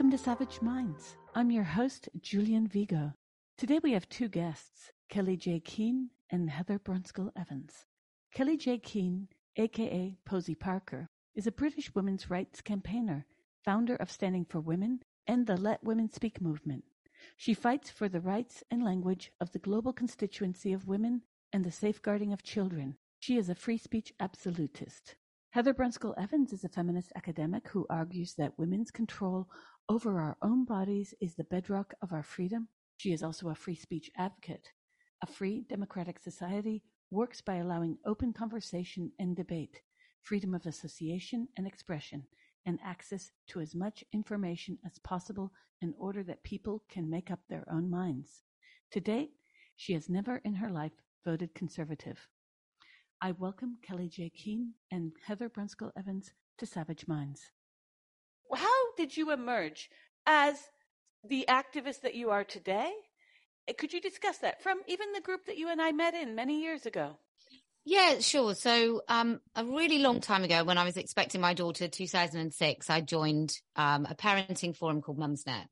Welcome to Savage Minds. I'm your host, Julian Vigo. Today we have two guests, Kellie-Jay Keen and Heather Brunskill Evans. Kellie-Jay Keen, aka Posie Parker, is a British women's rights campaigner, founder of Standing for Women and the Let Women Speak movement. She fights for the rights and language of the global constituency of women and the safeguarding of children. She is a free speech absolutist. Heather Brunskell-Evans is a feminist academic who argues that women's control over our own bodies is the bedrock of our freedom. She is also a free speech advocate. A free, democratic society works by allowing open conversation and debate, freedom of association and expression, and access to as much information as possible in order that people can make up their own minds. To date, she has never in her life voted conservative. I welcome Kellie-Jay Keen and Heather Brunskell-Evans to Savage Minds. Did you emerge as the activist that you are today? Uh, Could you discuss that from even the group that you and I met in many years ago? Yeah, sure. So, um, a really long time ago, when I was expecting my daughter, 2006, I joined um, a parenting forum called Mumsnet.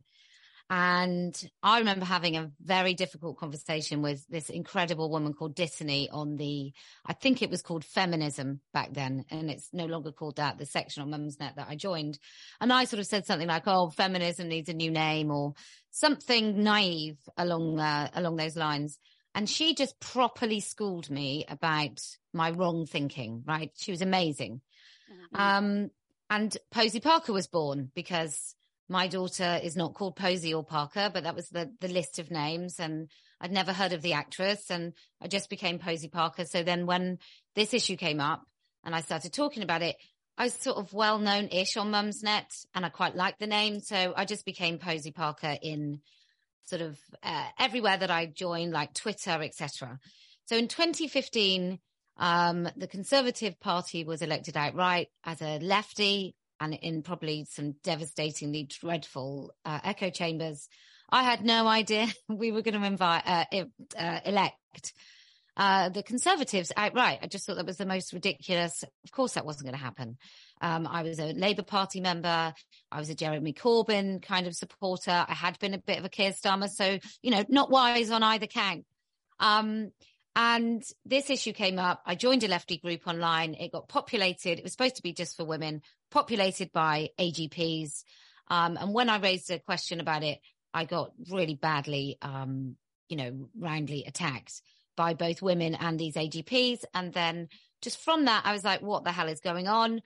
And I remember having a very difficult conversation with this incredible woman called Dittany on the, I think it was called feminism back then, and it's no longer called that, the section on Mumsnet that I joined. And I sort of said something like, oh, feminism needs a new name or something naive along, uh, along those lines. And she just properly schooled me about my wrong thinking, right? She was amazing. Mm-hmm. Um, and Posie Parker was born because my daughter is not called Posie or Parker, but that was the, the list of names. And I'd never heard of the actress and I just became Posie Parker. So then when this issue came up and I started talking about it, I was sort of well known ish on Mumsnet and I quite liked the name. So I just became Posie Parker in sort of uh, everywhere that I joined, like Twitter, etc. So in 2015, um, the Conservative Party was elected outright as a lefty and in probably some devastatingly dreadful uh, echo chambers. I had no idea we were going to invite, uh, uh, elect uh, the Conservatives outright. I just thought that was the most ridiculous. Of course, that wasn't going to happen. Um, I was a Labour Party member. I was a Jeremy Corbyn kind of supporter. I had been a bit of a Keir Starmer, so you know, not wise on either count. Um, and this issue came up. I joined a lefty group online. It got populated. It was supposed to be just for women, populated by AGPs. Um, and when I raised a question about it, I got really badly, um, you know, roundly attacked by both women and these AGPs. And then just from that, I was like, what the hell is going on?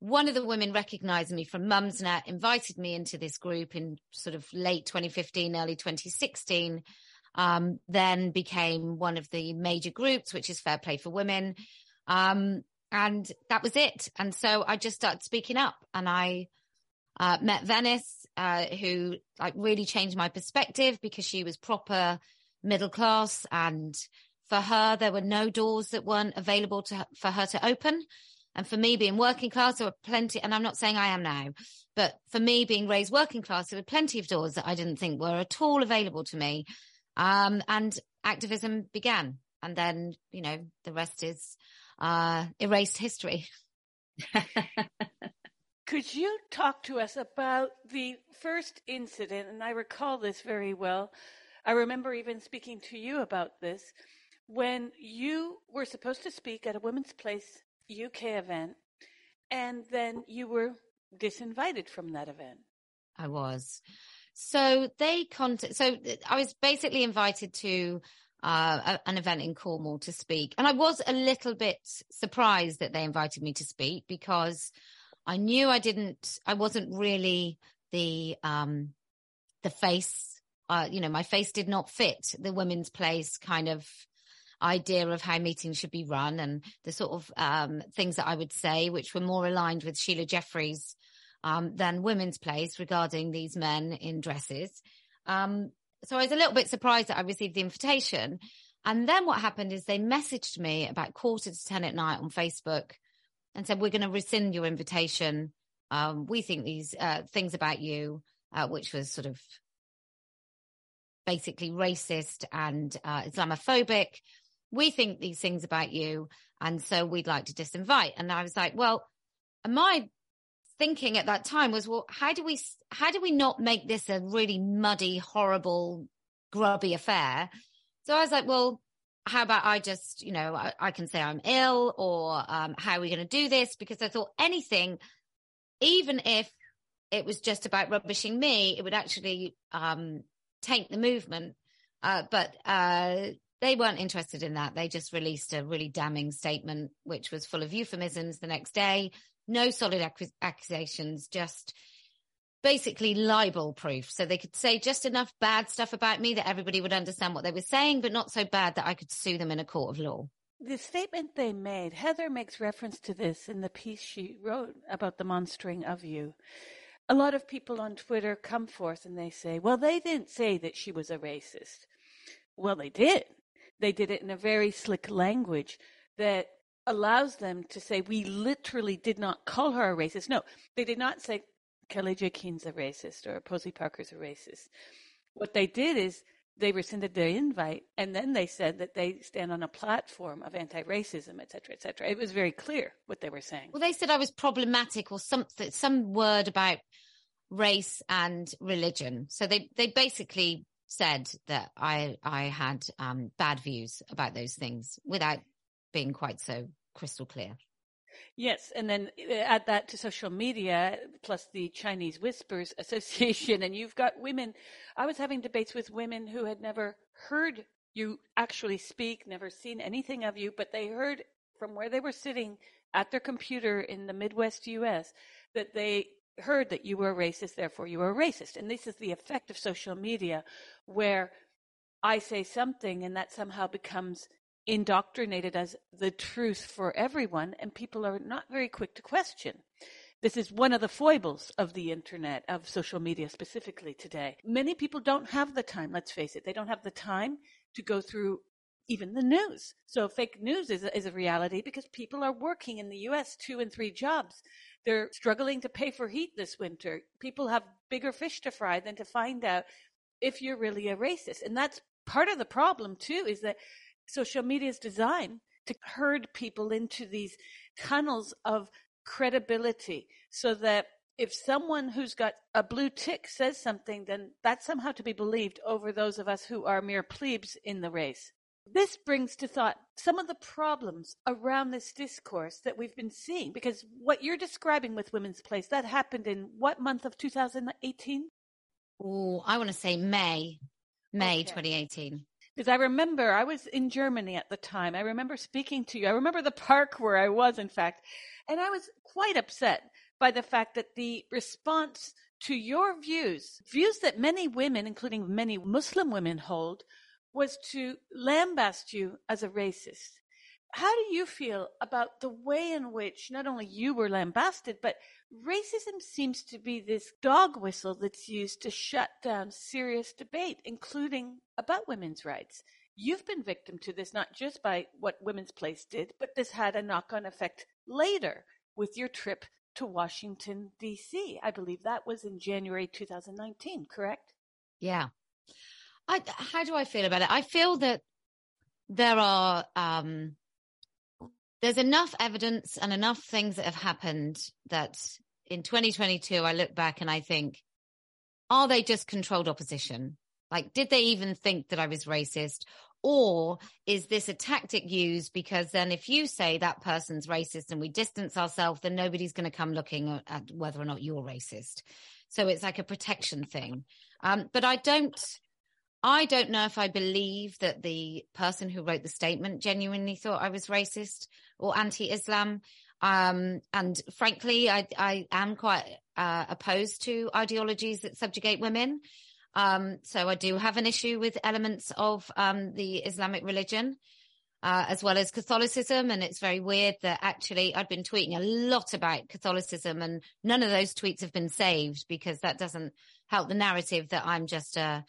One of the women recognized me from Mumsnet, invited me into this group in sort of late 2015, early 2016 um, then became one of the major groups, which is Fair Play for Women. Um, and that was it. And so I just started speaking up and I uh, met Venice, uh, who like really changed my perspective because she was proper middle class and for her, there were no doors that weren't available to, for her to open. And for me being working class, there were plenty, and I'm not saying I am now, but for me being raised working class, there were plenty of doors that I didn't think were at all available to me. Um, and activism began. And then, you know, the rest is uh, erased history. Could you talk to us about the first incident? And I recall this very well. I remember even speaking to you about this when you were supposed to speak at a Women's Place UK event, and then you were disinvited from that event. I was. So they contact, so I was basically invited to uh, an event in Cornwall to speak. And I was a little bit surprised that they invited me to speak because I knew I didn't, I wasn't really the, um, the face, uh, you know, my face did not fit the women's place kind of idea of how meetings should be run and the sort of, um, things that I would say, which were more aligned with Sheila Jeffreys, um, than women's place regarding these men in dresses. Um, so I was a little bit surprised that I received the invitation. And then what happened is they messaged me about quarter to 10 at night on Facebook and said, we're going to rescind your invitation. Um, we think these uh, things about you, uh, which was sort of basically racist and uh, Islamophobic. We think these things about you. And so we'd like to disinvite. And I was like, well, am I thinking at that time was, well, how do we, how do we not make this a really muddy, horrible, grubby affair? So I was like, well, how about I just, you know, I, I can say I'm ill or um, how are we going to do this? Because I thought anything, even if it was just about rubbishing me, it would actually um, taint the movement. Uh, but uh, they weren't interested in that. They just released a really damning statement, which was full of euphemisms the next day. No solid ac- accusations, just basically libel proof. So they could say just enough bad stuff about me that everybody would understand what they were saying, but not so bad that I could sue them in a court of law. The statement they made, Heather makes reference to this in the piece she wrote about the monstering of you. A lot of people on Twitter come forth and they say, well, they didn't say that she was a racist. Well, they did. They did it in a very slick language that allows them to say, we literally did not call her a racist. No, they did not say, Kellie-Jay Keen's a racist or Posie Parker's a racist. What they did is they rescinded their invite and then they said that they stand on a platform of anti-racism, et cetera, et cetera. It was very clear what they were saying. Well, they said I was problematic or something, some word about race and religion. So they, they basically said that I, I had um, bad views about those things without being quite so crystal clear. Yes, and then uh, add that to social media, plus the Chinese Whispers Association, and you've got women. I was having debates with women who had never heard you actually speak, never seen anything of you, but they heard from where they were sitting at their computer in the Midwest US that they heard that you were a racist, therefore you were a racist. And this is the effect of social media where I say something and that somehow becomes indoctrinated as the truth for everyone, and people are not very quick to question. This is one of the foibles of the internet, of social media specifically today. Many people don't have the time, let's face it, they don't have the time to go through even the news. So fake news is a, is a reality because people are working in the US two and three jobs. They're struggling to pay for heat this winter. People have bigger fish to fry than to find out if you're really a racist. And that's part of the problem too, is that social media is designed to herd people into these tunnels of credibility so that if someone who's got a blue tick says something, then that's somehow to be believed over those of us who are mere plebes in the race. This brings to thought some of the problems around this discourse that we've been seeing, because what you're describing with Women's Place, that happened in what month of 2018? Oh, I want to say May, May okay. 2018. Because I remember I was in Germany at the time. I remember speaking to you. I remember the park where I was, in fact. And I was quite upset by the fact that the response to your views, views that many women, including many Muslim women, hold, was to lambaste you as a racist. How do you feel about the way in which not only you were lambasted, but racism seems to be this dog whistle that's used to shut down serious debate, including about women's rights. You've been victim to this not just by what Women's Place did, but this had a knock on effect later with your trip to Washington, D.C. I believe that was in January 2019, correct? Yeah. I, how do I feel about it? I feel that there are, um, there's enough evidence and enough things that have happened that in 2022, I look back and I think, are they just controlled opposition? Like, did they even think that I was racist? Or is this a tactic used because then if you say that person's racist and we distance ourselves, then nobody's going to come looking at whether or not you're racist. So it's like a protection thing. Um, but I don't, I don't know if I believe that the person who wrote the statement genuinely thought I was racist or anti-Islam. Um, and frankly, I, I am quite uh, opposed to ideologies that subjugate women. Um, so I do have an issue with elements of um, the Islamic religion. Uh, as well as Catholicism. And it's very weird that actually I'd been tweeting a lot about Catholicism and none of those tweets have been saved because that doesn't help the narrative that I'm just a,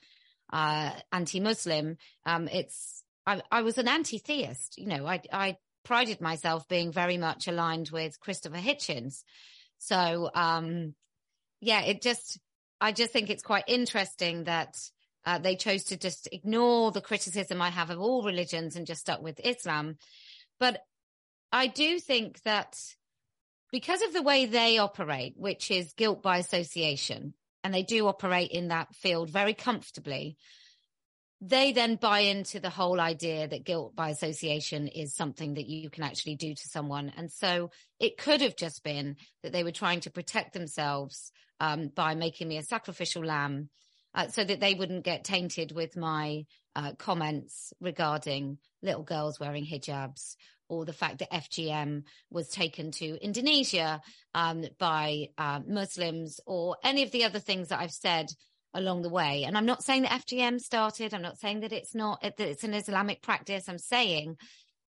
uh, anti-Muslim. Um, it's, I, I, was an anti-theist, you know, I, I prided myself being very much aligned with Christopher Hitchens. So, um, yeah, it just, I just think it's quite interesting that uh, they chose to just ignore the criticism I have of all religions and just stuck with Islam. But I do think that because of the way they operate, which is guilt by association, and they do operate in that field very comfortably, they then buy into the whole idea that guilt by association is something that you can actually do to someone. And so it could have just been that they were trying to protect themselves um, by making me a sacrificial lamb uh, so that they wouldn't get tainted with my uh, comments regarding little girls wearing hijabs or the fact that FGM was taken to Indonesia um, by uh, Muslims or any of the other things that I've said along the way. And I'm not saying that FGM started. I'm not saying that it's not, that it's an Islamic practice. I'm saying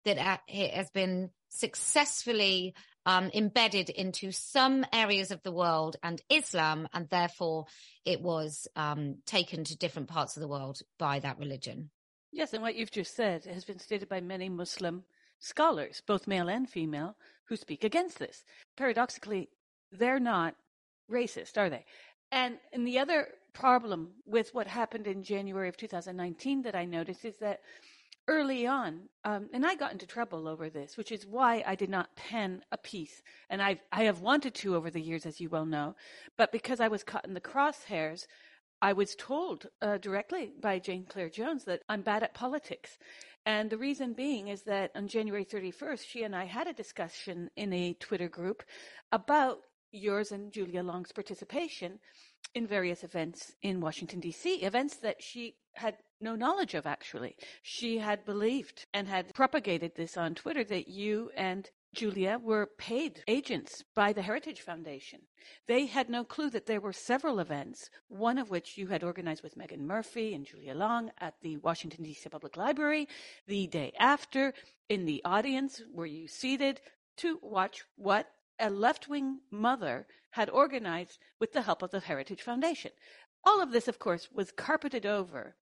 that uh, it has been successfully um, embedded into some areas of the world and Islam, and therefore it was um, taken to different parts of the world by that religion. Yes, and what you've just said has been stated by many Muslim scholars, both male and female, who speak against this. Paradoxically, they're not racist, are they? And, and the other problem with what happened in January of 2019 that I noticed is that early on, um, and I got into trouble over this, which is why I did not pen a piece. And I've, I have wanted to over the years, as you well know, but because I was caught in the crosshairs, I was told uh, directly by Jane Clare Jones that I'm bad at politics. And the reason being is that on January 31st, she and I had a discussion in a Twitter group about yours and Julia Long's participation in various events in Washington, D.C., events that she had no knowledge of, actually. She had believed and had propagated this on Twitter that you and Julia were paid agents by the Heritage Foundation. They had no clue that there were several events, one of which you had organized with Meghan Murphy and Julia Long at the Washington, D.C. Public Library. The day after, in the audience, were you seated to watch what a left wing mother had organized with the help of the Heritage Foundation. All of this, of course, was carpeted over.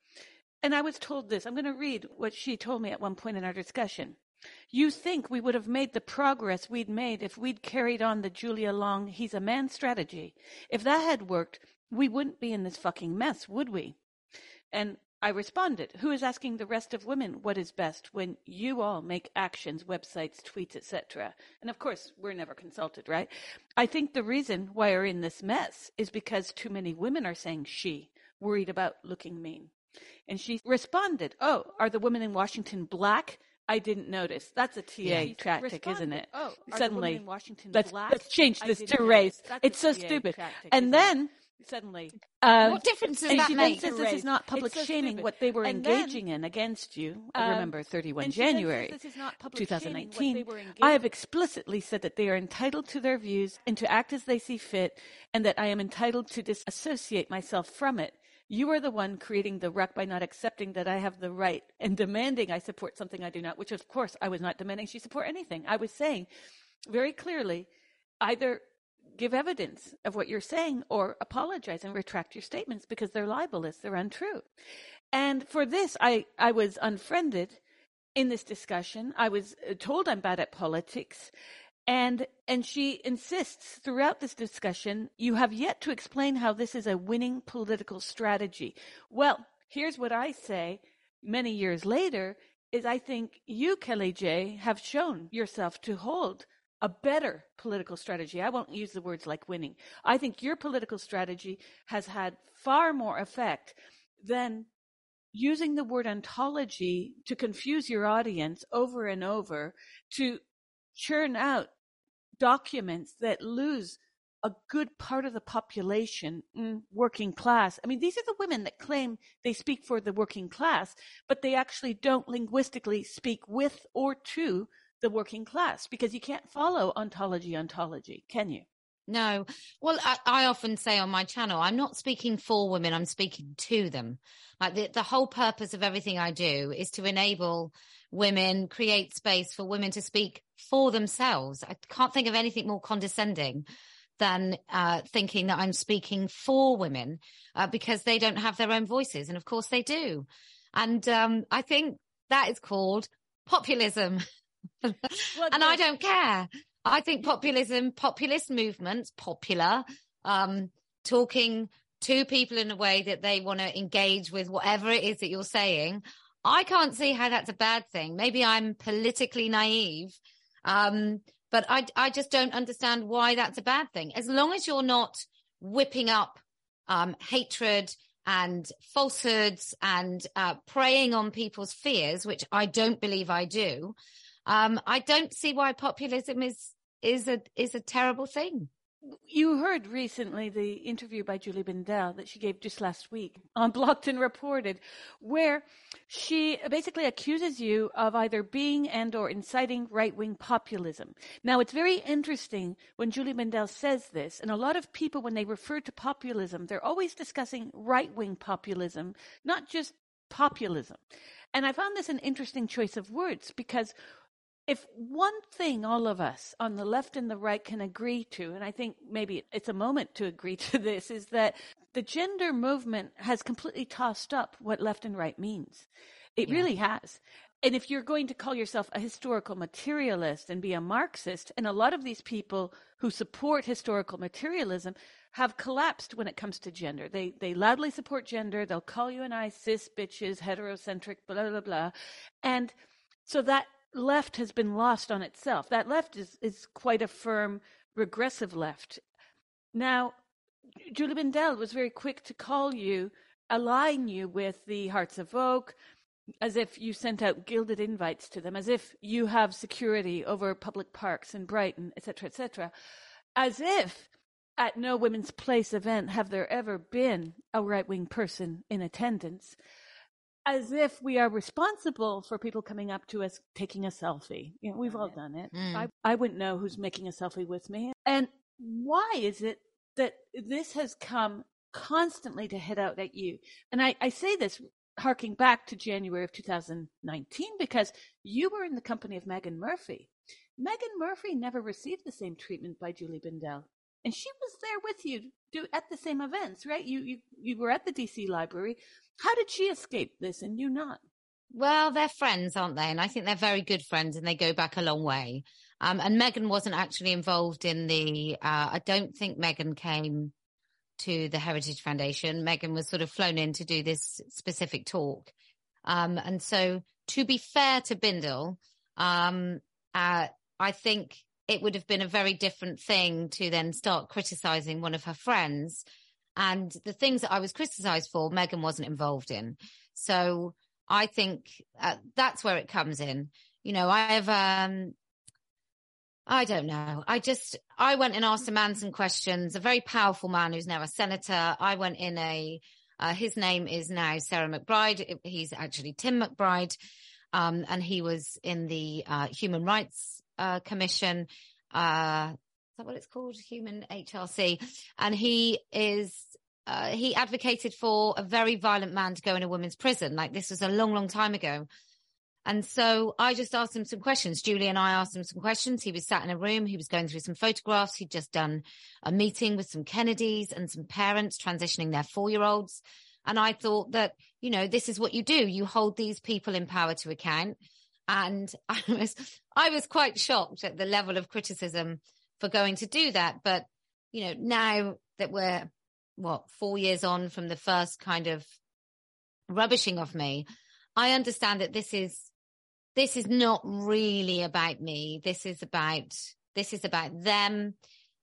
And I was told this. I'm going to read what she told me at one point in our discussion. You think we would have made the progress we'd made if we'd carried on the Julia Long he's a man strategy. If that had worked, we wouldn't be in this fucking mess, would we? And I responded, who is asking the rest of women what is best when you all make actions, websites, tweets, etc. And of course, we're never consulted, right? I think the reason why we're in this mess is because too many women are saying she, worried about looking mean. And she responded, Oh, are the women in Washington black? I didn't notice. That's a TA yeah, tactic, isn't it? Oh, suddenly, let's, black? let's change this to race. It's so stupid. Tactic, and then suddenly. Um, what difference does that make? Says this is not public so shaming. Stupid. What they were and engaging then, in against you. Um, remember, 31 January 2019. I have explicitly said that they are entitled to their views and to act as they see fit, and that I am entitled to disassociate myself from it. You are the one creating the wreck by not accepting that I have the right and demanding I support something I do not, which of course I was not demanding she support anything. I was saying very clearly either give evidence of what you're saying or apologize and retract your statements because they're libelous, they're untrue. And for this, I, I was unfriended in this discussion. I was uh, told I'm bad at politics. And and she insists throughout this discussion, you have yet to explain how this is a winning political strategy. Well, here's what I say many years later is I think you, Kelly J, have shown yourself to hold a better political strategy. I won't use the words like winning. I think your political strategy has had far more effect than using the word ontology to confuse your audience over and over to churn out documents that lose a good part of the population, working class. I mean, these are the women that claim they speak for the working class, but they actually don't linguistically speak with or to the working class because you can't follow ontology ontology, can you? No. Well, I, I, often say on my channel, I'm not speaking for women, I'm speaking to them. Like the, the whole purpose of everything I do is to enable women, create space for women to speak for themselves. I can't think of anything more condescending than uh, thinking that I'm speaking for women uh, because they don't have their own voices. And of course they do. And um, I think that is called populism. and I don't care. I think populism, populist movements, popular, um, talking to people in a way that they want to engage with whatever it is that you're saying. I can't see how that's a bad thing. Maybe I'm politically naive. Um, But I, I just don't understand why that's a bad thing. As long as you're not whipping up um, hatred and falsehoods and uh, preying on people's fears, which I don't believe I do, um, I don't see why populism is is a is a terrible thing. You heard recently the interview by Julie Bindel that she gave just last week on Blocked and Reported, where she basically accuses you of either being and or inciting right-wing populism. Now, it's very interesting when Julie Bindel says this, and a lot of people, when they refer to populism, they're always discussing right-wing populism, not just populism. And I found this an interesting choice of words because if one thing all of us on the left and the right can agree to, and I think maybe it's a moment to agree to this, is that the gender movement has completely tossed up what left and right means. It yeah. really has. And if you're going to call yourself a historical materialist and be a Marxist, and a lot of these people who support historical materialism have collapsed when it comes to gender. They they loudly support gender. They'll call you and I cis bitches, heterocentric, blah blah blah, and so that left has been lost on itself. That left is, is quite a firm regressive left. Now, Julie Bindel was very quick to call you, align you with the Hearts of Oak, as if you sent out gilded invites to them, as if you have security over public parks in Brighton, etc., etc., as if at no Women's Place event have there ever been a right wing person in attendance as if we are responsible for people coming up to us taking a selfie. You know, we've all done it. Mm. I, I wouldn't know who's making a selfie with me. And why is it that this has come constantly to hit out at you? And I, I say this harking back to January of 2019 because you were in the company of Meghan Murphy. Meghan Murphy never received the same treatment by Julie Bindel. And she was there with you do, at the same events, right? You, you, you were at the DC library. How did she escape this and you not? Well, they're friends, aren't they? And I think they're very good friends and they go back a long way. Um, and Meghan wasn't actually involved in the, uh, I don't think Meghan came to the Heritage Foundation. Meghan was sort of flown in to do this specific talk. Um, and so to be fair to Bindel, um, uh, I think it would have been a very different thing to then start criticizing one of her friends and the things that I was criticized for, Meghan wasn't involved in. So I think uh, that's where it comes in. You know, I have, um, I don't know. I just, I went and asked a man some questions, a very powerful man who's now a senator. I went in a, uh, his name is now Sarah McBride. He's actually Tim McBride. Um, and he was in the, uh, Human Rights, uh, Commission. Uh, that what it's called? Human HRC. And he is, uh, he advocated for a very violent man to go in a women's prison. Like this was a long, long time ago. And so I just asked him some questions. Julie and I asked him some questions. He was sat in a room. He was going through some photographs. He'd just done a meeting with some Kennedys and some parents transitioning their four year olds. And I thought that, you know, this is what you do. You hold these people in power to account. And I was, I was quite shocked at the level of criticism for going to do that. But, you know, now that we're what, four years on from the first kind of rubbishing of me, I understand that this is, this is not really about me. This is about, this is about them.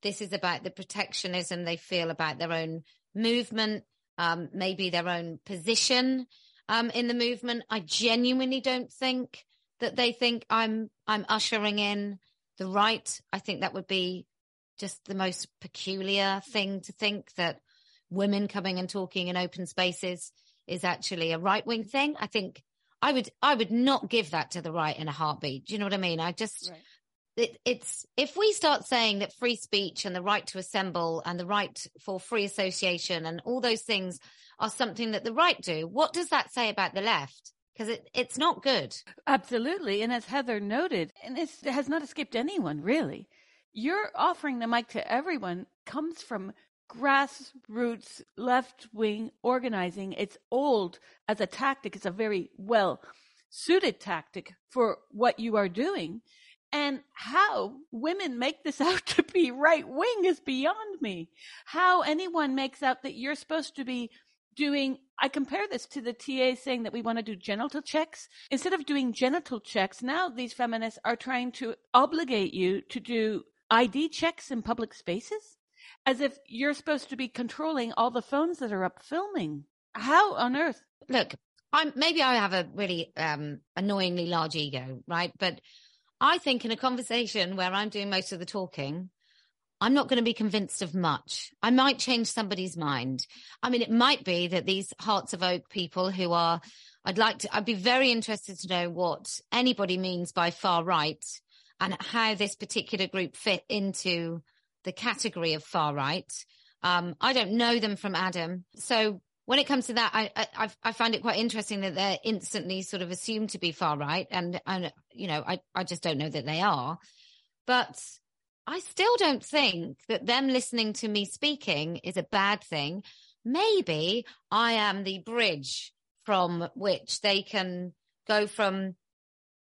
This is about the protectionism they feel about their own movement, um, maybe their own position, um, in the movement. I genuinely don't think that they think I'm, I'm ushering in the right. I think that would be just the most peculiar thing to think that women coming and talking in open spaces is actually a right wing thing. I think I would, I would not give that to the right in a heartbeat. Do you know what I mean? I just, right. it, it's, if we start saying that free speech and the right to assemble and the right for free association and all those things are something that the right do, what does that say about the left? Because it, it's not good. Absolutely. And as Heather noted, and it has not escaped anyone really, you're offering the mic to everyone comes from grassroots left wing organizing. It's old as a tactic. It's a very well suited tactic for what you are doing. And how women make this out to be right wing is beyond me. How anyone makes out that you're supposed to be doing, I compare this to the TA saying that we want to do genital checks. Instead of doing genital checks, now these feminists are trying to obligate you to do ID checks in public spaces as if you're supposed to be controlling all the phones that are up filming. How on earth? Look, I'm maybe I have a really um, annoyingly large ego, right? But I think in a conversation where I'm doing most of the talking, I'm not going to be convinced of much. I might change somebody's mind. I mean, it might be that these Hearts of Oak people who are, I'd like to, I'd be very interested to know what anybody means by far right and how this particular group fit into the category of far right. Um, I don't know them from Adam. So when it comes to that, I, I, I find it quite interesting that they're instantly sort of assumed to be far right. And, and, you know, I, I just don't know that they are, but I still don't think that them listening to me speaking is a bad thing. Maybe I am the bridge from which they can go from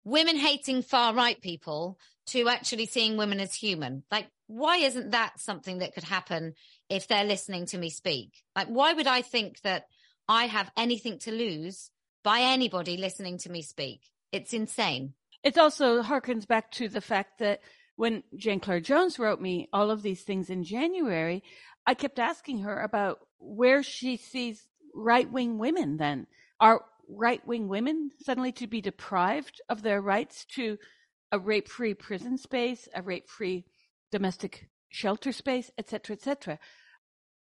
women hating far right people to actually seeing women as human. Like, why isn't that something that could happen if they're listening to me speak? Like, why would I think that I have anything to lose by anybody listening to me speak? It's insane. It also harkens back to the fact that when Jane Clare Jones wrote me all of these things in January, I kept asking her about where she sees right wing women then. Are right wing women suddenly to be deprived of their rights to a rape free prison space, a rape free domestic shelter space, etc., etc.?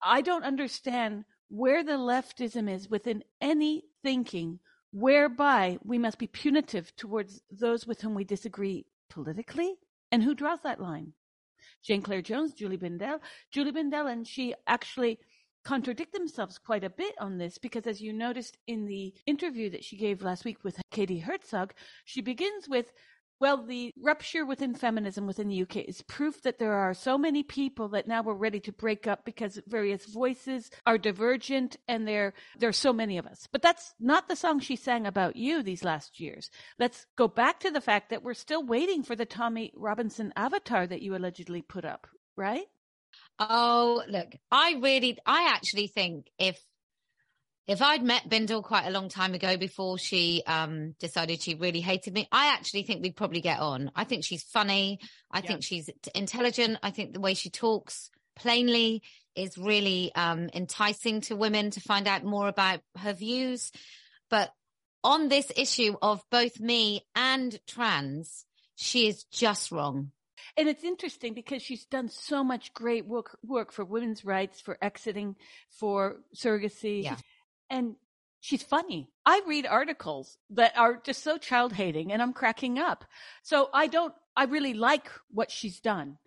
I don't understand where the leftism is within any thinking whereby we must be punitive towards those with whom we disagree politically and who draws that line? Jane Clare Jones, Julie Bindel. Julie Bindel and she actually contradict themselves quite a bit on this because, as you noticed in the interview that she gave last week with Katie Herzog, she begins with well, the rupture within feminism within the UK is proof that there are so many people that now we're ready to break up because various voices are divergent and there are so many of us. But that's not the song she sang about you these last years. Let's go back to the fact that we're still waiting for the Tommy Robinson avatar that you allegedly put up, right? Oh, look, I really I actually think if if I'd met Bindel quite a long time ago before she um, decided she really hated me, I actually think we'd probably get on. I think she's funny. I yeah. think she's intelligent. I think the way she talks plainly is really um, enticing to women to find out more about her views. But on this issue of both me and trans, she is just wrong. And it's interesting because she's done so much great work work for women's rights, for exiting, for surrogacy. Yeah and she's funny. I read articles that are just so child hating and I'm cracking up. So I don't, I really like what she's done.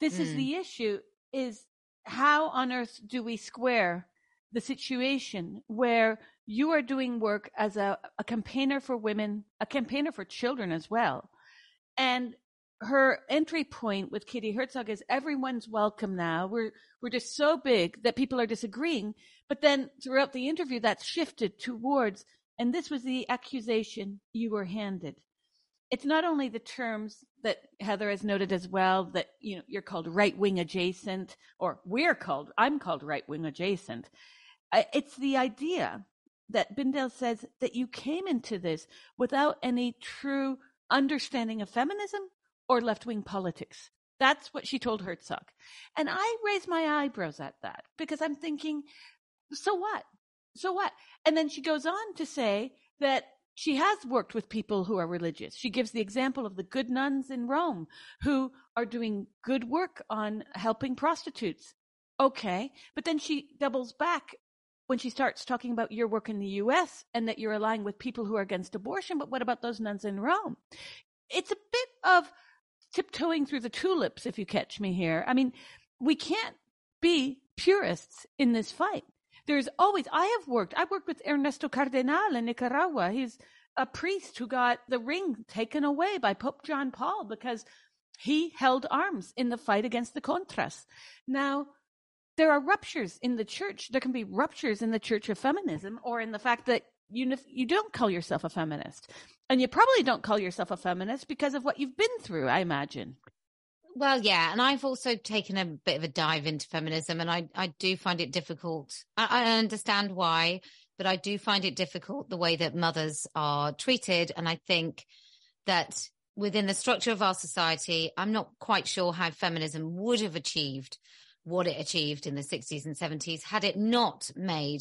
This mm. is the issue is how on earth do we square the situation where you are doing work as a, a campaigner for women, a campaigner for children as well. And her entry point with Katie Herzog is everyone's welcome now. We're we're just so big that people are disagreeing. But then throughout the interview, that's shifted towards, and this was the accusation you were handed. It's not only the terms that Heather has noted as well that you know you're called right wing adjacent, or we're called I'm called right wing adjacent. It's the idea that Bindel says that you came into this without any true understanding of feminism or left wing politics. That's what she told Herzog. And I raise my eyebrows at that because I'm thinking, so what? So what? And then she goes on to say that she has worked with people who are religious. She gives the example of the good nuns in Rome who are doing good work on helping prostitutes. Okay. But then she doubles back when she starts talking about your work in the US and that you're aligning with people who are against abortion. But what about those nuns in Rome? It's a bit of tiptoeing through the tulips, if you catch me here. I mean, we can't be purists in this fight. There's always, I have worked, I worked with Ernesto Cardenal in Nicaragua. He's a priest who got the ring taken away by Pope John Paul because he held arms in the fight against the Contras. Now, there are ruptures in the church. There can be ruptures in the church of feminism or in the fact that you, you don't call yourself a feminist. And you probably don't call yourself a feminist because of what you've been through, I imagine. Well, yeah, and I've also taken a bit of a dive into feminism, and I I do find it difficult. I, I understand why, but I do find it difficult the way that mothers are treated, and I think that within the structure of our society, I'm not quite sure how feminism would have achieved what it achieved in the 60s and 70s had it not made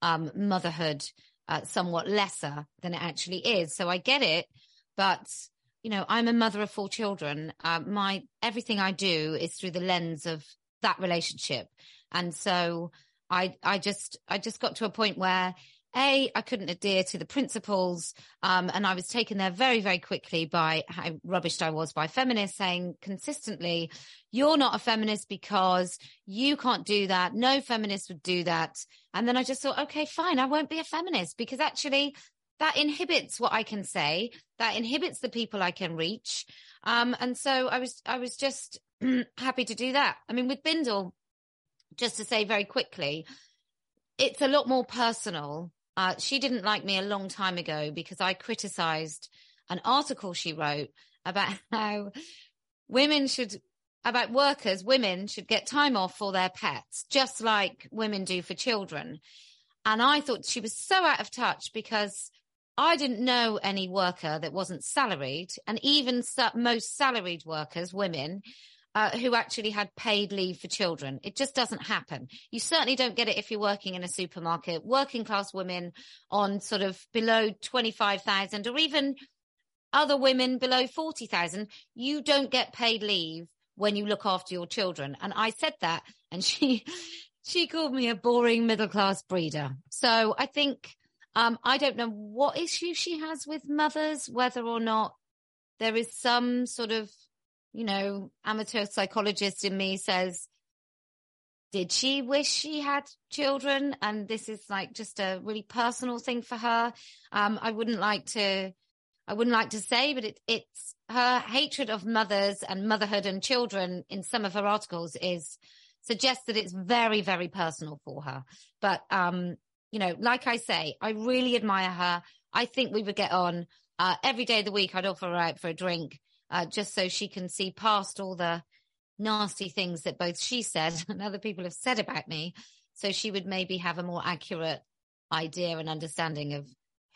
um, motherhood uh, somewhat lesser than it actually is. So I get it, but you know, I'm a mother of four children. Uh, my everything I do is through the lens of that relationship, and so I, I just, I just got to a point where a, I couldn't adhere to the principles. Um, and I was taken there very, very quickly by how rubbished I was by feminists saying consistently, you're not a feminist because you can't do that. No feminist would do that. And then I just thought, okay, fine. I won't be a feminist because actually that inhibits what I can say. That inhibits the people I can reach. Um, and so I was, I was just happy to do that. I mean, with Bindel, just to say very quickly, it's a lot more personal uh, she didn't like me a long time ago because I criticized an article she wrote about how women should, about workers, women should get time off for their pets, just like women do for children. And I thought she was so out of touch because I didn't know any worker that wasn't salaried. And even most salaried workers, women, uh, who actually had paid leave for children. It just doesn't happen. You certainly don't get it if you're working in a supermarket. Working class women on sort of below 25,000 or even other women below 40,000, you don't get paid leave when you look after your children. And I said that and she, she called me a boring middle class breeder. So I think, um, I don't know what issue she has with mothers, whether or not there is some sort of you know, amateur psychologist in me says, did she wish she had children? And this is like just a really personal thing for her. Um, I wouldn't like to, I wouldn't like to say, but it, it's her hatred of mothers and motherhood and children in some of her articles is suggests that it's very, very personal for her. But, um, you know, like I say, I really admire her. I think we would get on. Uh, every day of the week, I'd offer her out for a drink uh, just so she can see past all the nasty things that both she said and other people have said about me. So she would maybe have a more accurate idea and understanding of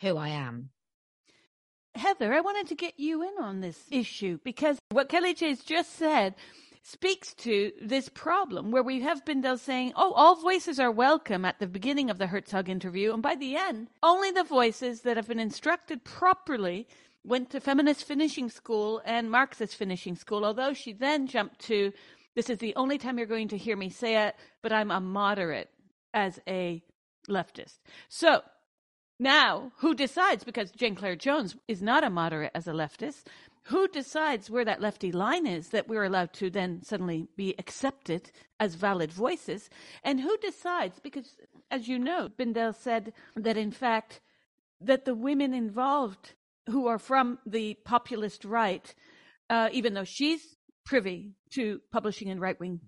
who I am. Heather, I wanted to get you in on this issue because what Kellie J's just said speaks to this problem where we have been Bindel saying, oh, all voices are welcome at the beginning of the Herzog interview. And by the end, only the voices that have been instructed properly went to feminist finishing school and Marxist finishing school, although she then jumped to this is the only time you're going to hear me say it, but I'm a moderate as a leftist. So now, who decides? Because Jane Clare Jones is not a moderate as a leftist. Who decides where that lefty line is that we're allowed to then suddenly be accepted as valid voices? And who decides? Because, as you know, Bindel said that in fact, that the women involved who are from the populist right, uh, even though she's privy to publishing in right wing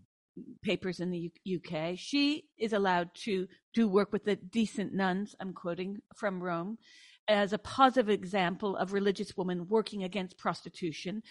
papers in the U- UK, she is allowed to do work with the decent nuns, I'm quoting from Rome, as a positive example of religious women working against prostitution.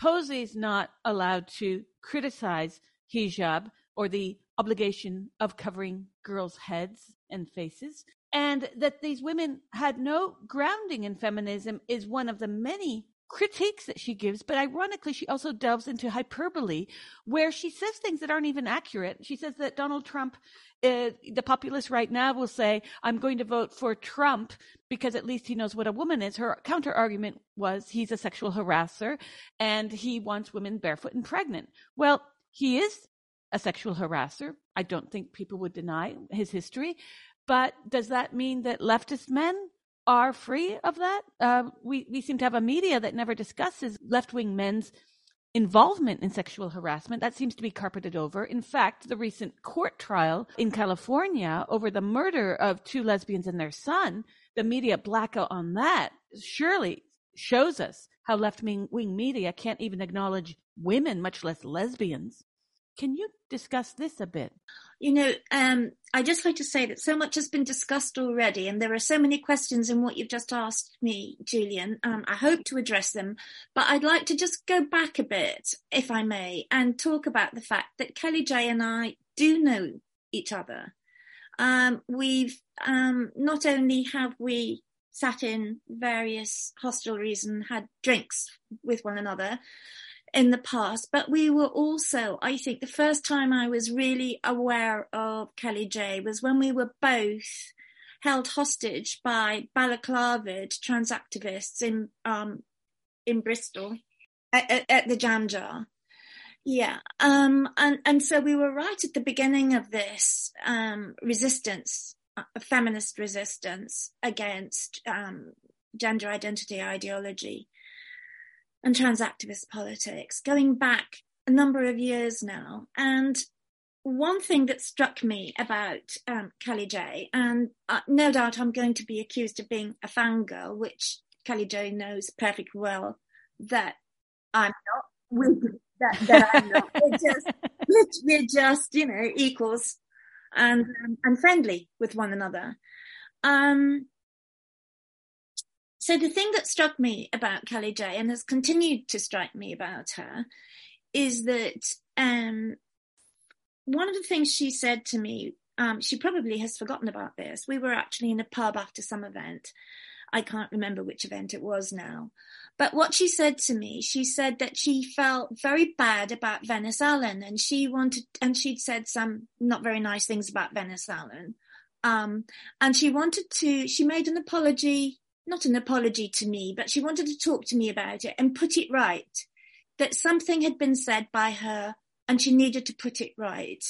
Posie is not allowed to criticize hijab or the obligation of covering girls' heads and faces and that these women had no grounding in feminism is one of the many critiques that she gives, but ironically, she also delves into hyperbole where she says things that aren't even accurate. She says that Donald Trump, uh, the populace right now will say, I'm going to vote for Trump because at least he knows what a woman is. Her counter argument was he's a sexual harasser and he wants women barefoot and pregnant. Well, he is a sexual harasser. I don't think people would deny his history. But does that mean that leftist men are free of that? Uh, we, we seem to have a media that never discusses left wing men's involvement in sexual harassment. That seems to be carpeted over. In fact, the recent court trial in California over the murder of two lesbians and their son, the media blackout on that surely shows us how left wing media can't even acknowledge women, much less lesbians. Can you discuss this a bit? You know, um, I just like to say that so much has been discussed already, and there are so many questions in what you've just asked me, Julian. Um, I hope to address them, but I'd like to just go back a bit, if I may, and talk about the fact that Kellie-Jay and I do know each other. Um, we've um, not only have we sat in various hostelries and had drinks with one another, in the past, but we were also, I think the first time I was really aware of Kellie-Jay was when we were both held hostage by balaclavaed trans activists in, um, in Bristol at, at, at the Jam Jar. Yeah. Um, and, and so we were right at the beginning of this, um, resistance, uh, feminist resistance against, um, gender identity ideology and trans activist politics going back a number of years now. And one thing that struck me about um, Kellie-Jay, and uh, no doubt I'm going to be accused of being a fangirl, which Kellie-Jay knows perfectly well that I'm not. that, that I'm not. We're just, we're just, you know, equals and um, and friendly with one another. Um, so the thing that struck me about Kellie-Jay and has continued to strike me about her is that um, one of the things she said to me, um, she probably has forgotten about this. We were actually in a pub after some event. I can't remember which event it was now. But what she said to me, she said that she felt very bad about Venice Allen and she wanted, and she'd said some not very nice things about Venice Allen. Um, and she wanted to, she made an apology not an apology to me, but she wanted to talk to me about it and put it right. That something had been said by her and she needed to put it right.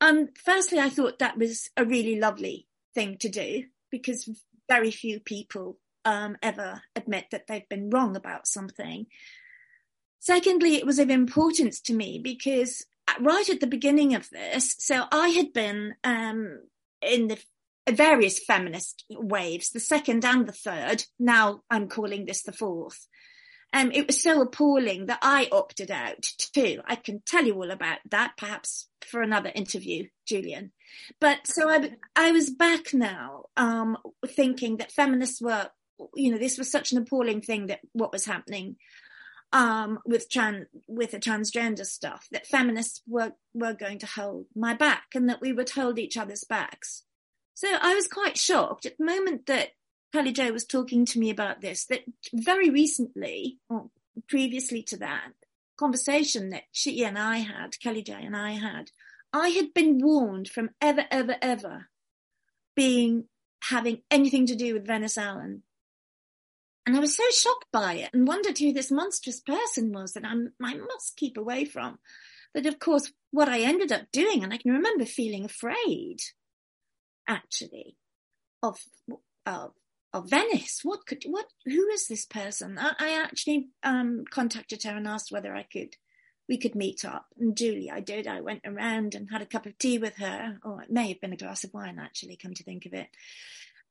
And um, firstly, I thought that was a really lovely thing to do because very few people um, ever admit that they've been wrong about something. Secondly, it was of importance to me because right at the beginning of this, so I had been um, in the various feminist waves, the second and the third. Now I'm calling this the fourth. Um, it was so appalling that I opted out too. I can tell you all about that, perhaps for another interview, Julian. But so I, I was back now, um, thinking that feminists were, you know, this was such an appalling thing that what was happening, um, with trans, with the transgender stuff, that feminists were, were going to hold my back and that we would hold each other's backs. So I was quite shocked at the moment that Kellie-Jay was talking to me about this, that very recently, or previously to that conversation that she and I had, Kellie-Jay and I had, I had been warned from ever, ever, ever being having anything to do with Venice Allen. And I was so shocked by it and wondered who this monstrous person was that I'm, I must keep away from. That, of course, what I ended up doing, and I can remember feeling afraid actually of of of Venice. What could what? Who is this person? I, I actually um, contacted her and asked whether I could we could meet up. And Julie, I did. I went around and had a cup of tea with her, or it may have been a glass of wine, actually. Come to think of it,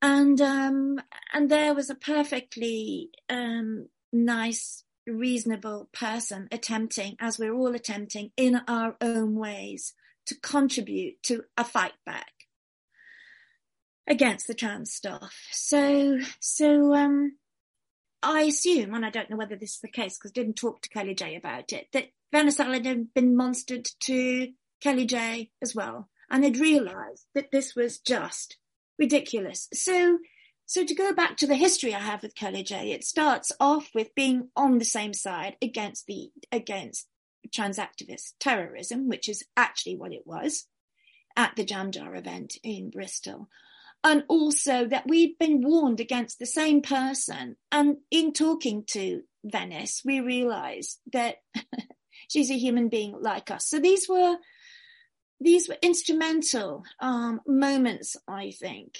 and um, and there was a perfectly um, nice, reasonable person attempting, as we're all attempting, in our own ways, to contribute to a fight back against the trans stuff. So, so, um, I assume, and I don't know whether this is the case because I didn't talk to Kellie-Jay about it, that Allen had been monstered to Kellie-Jay as well and had realised that this was just ridiculous. So, so to go back to the history I have with Kellie-Jay, it starts off with being on the same side against the, against trans activist terrorism, which is actually what it was at the Jam Jar event in Bristol and also that we'd been warned against the same person. And in talking to Venice, we realized that she's a human being like us. So these were these were instrumental um, moments, I think.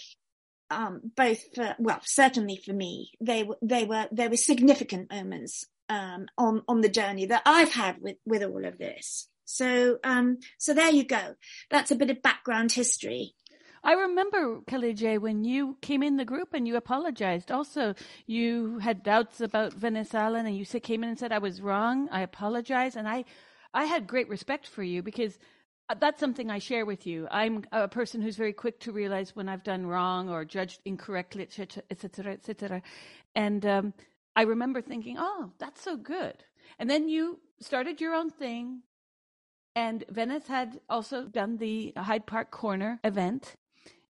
Um, both for, well, certainly for me, they were they were they were significant moments um, on on the journey that I've had with with all of this. So um, so there you go. That's a bit of background history I remember Kellie-Jay when you came in the group and you apologized. Also, you had doubts about Venice Allen and you came in and said I was wrong. I apologize, and I, I had great respect for you because uh, that's something I share with you. I'm a person who's very quick to realize when I've done wrong or judged incorrectly, etc., etc., etc. And um, I remember thinking, "Oh, that's so good." And then you started your own thing, and Venice had also done the Hyde Park Corner event,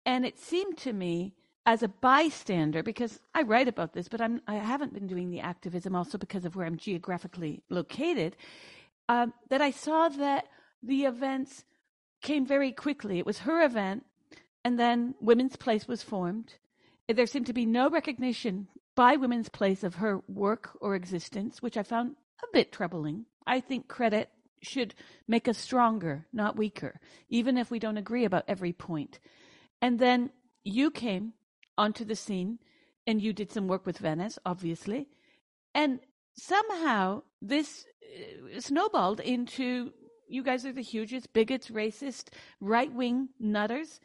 and it seemed to me as a bystander, because I write about this, but I'm I haven't been doing the activism also because of where I'm geographically located, um, that I saw that the events came very quickly. It was her event, and then Women's Place was formed. There seemed to be no recognition by Women's Place of her work or existence, which I found a bit troubling. I think credit should make us stronger, not weaker, even if we don't agree about every point. And then you came onto the scene and you did some work with Venice, obviously. And somehow this uh, snowballed into you guys are the hugest bigots, racist, right wing nutters.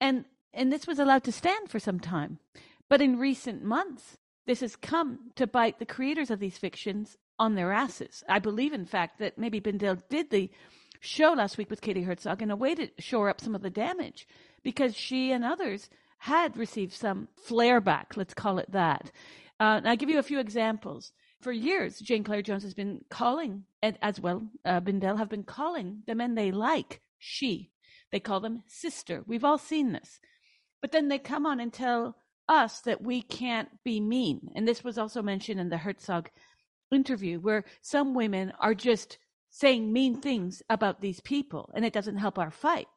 And and this was allowed to stand for some time. But in recent months, this has come to bite the creators of these fictions on their asses. I believe, in fact, that maybe Bindel did the show last week with Katie Herzog in a way to shore up some of the damage because she and others had received some flare back, let's call it that. Uh, I'll give you a few examples for years, Jane Clare Jones has been calling, and as well, uh, Bindel have been calling the men they like she. They call them sister. We've all seen this. But then they come on and tell us that we can't be mean. And this was also mentioned in the Herzog interview, where some women are just saying mean things about these people, and it doesn't help our fight.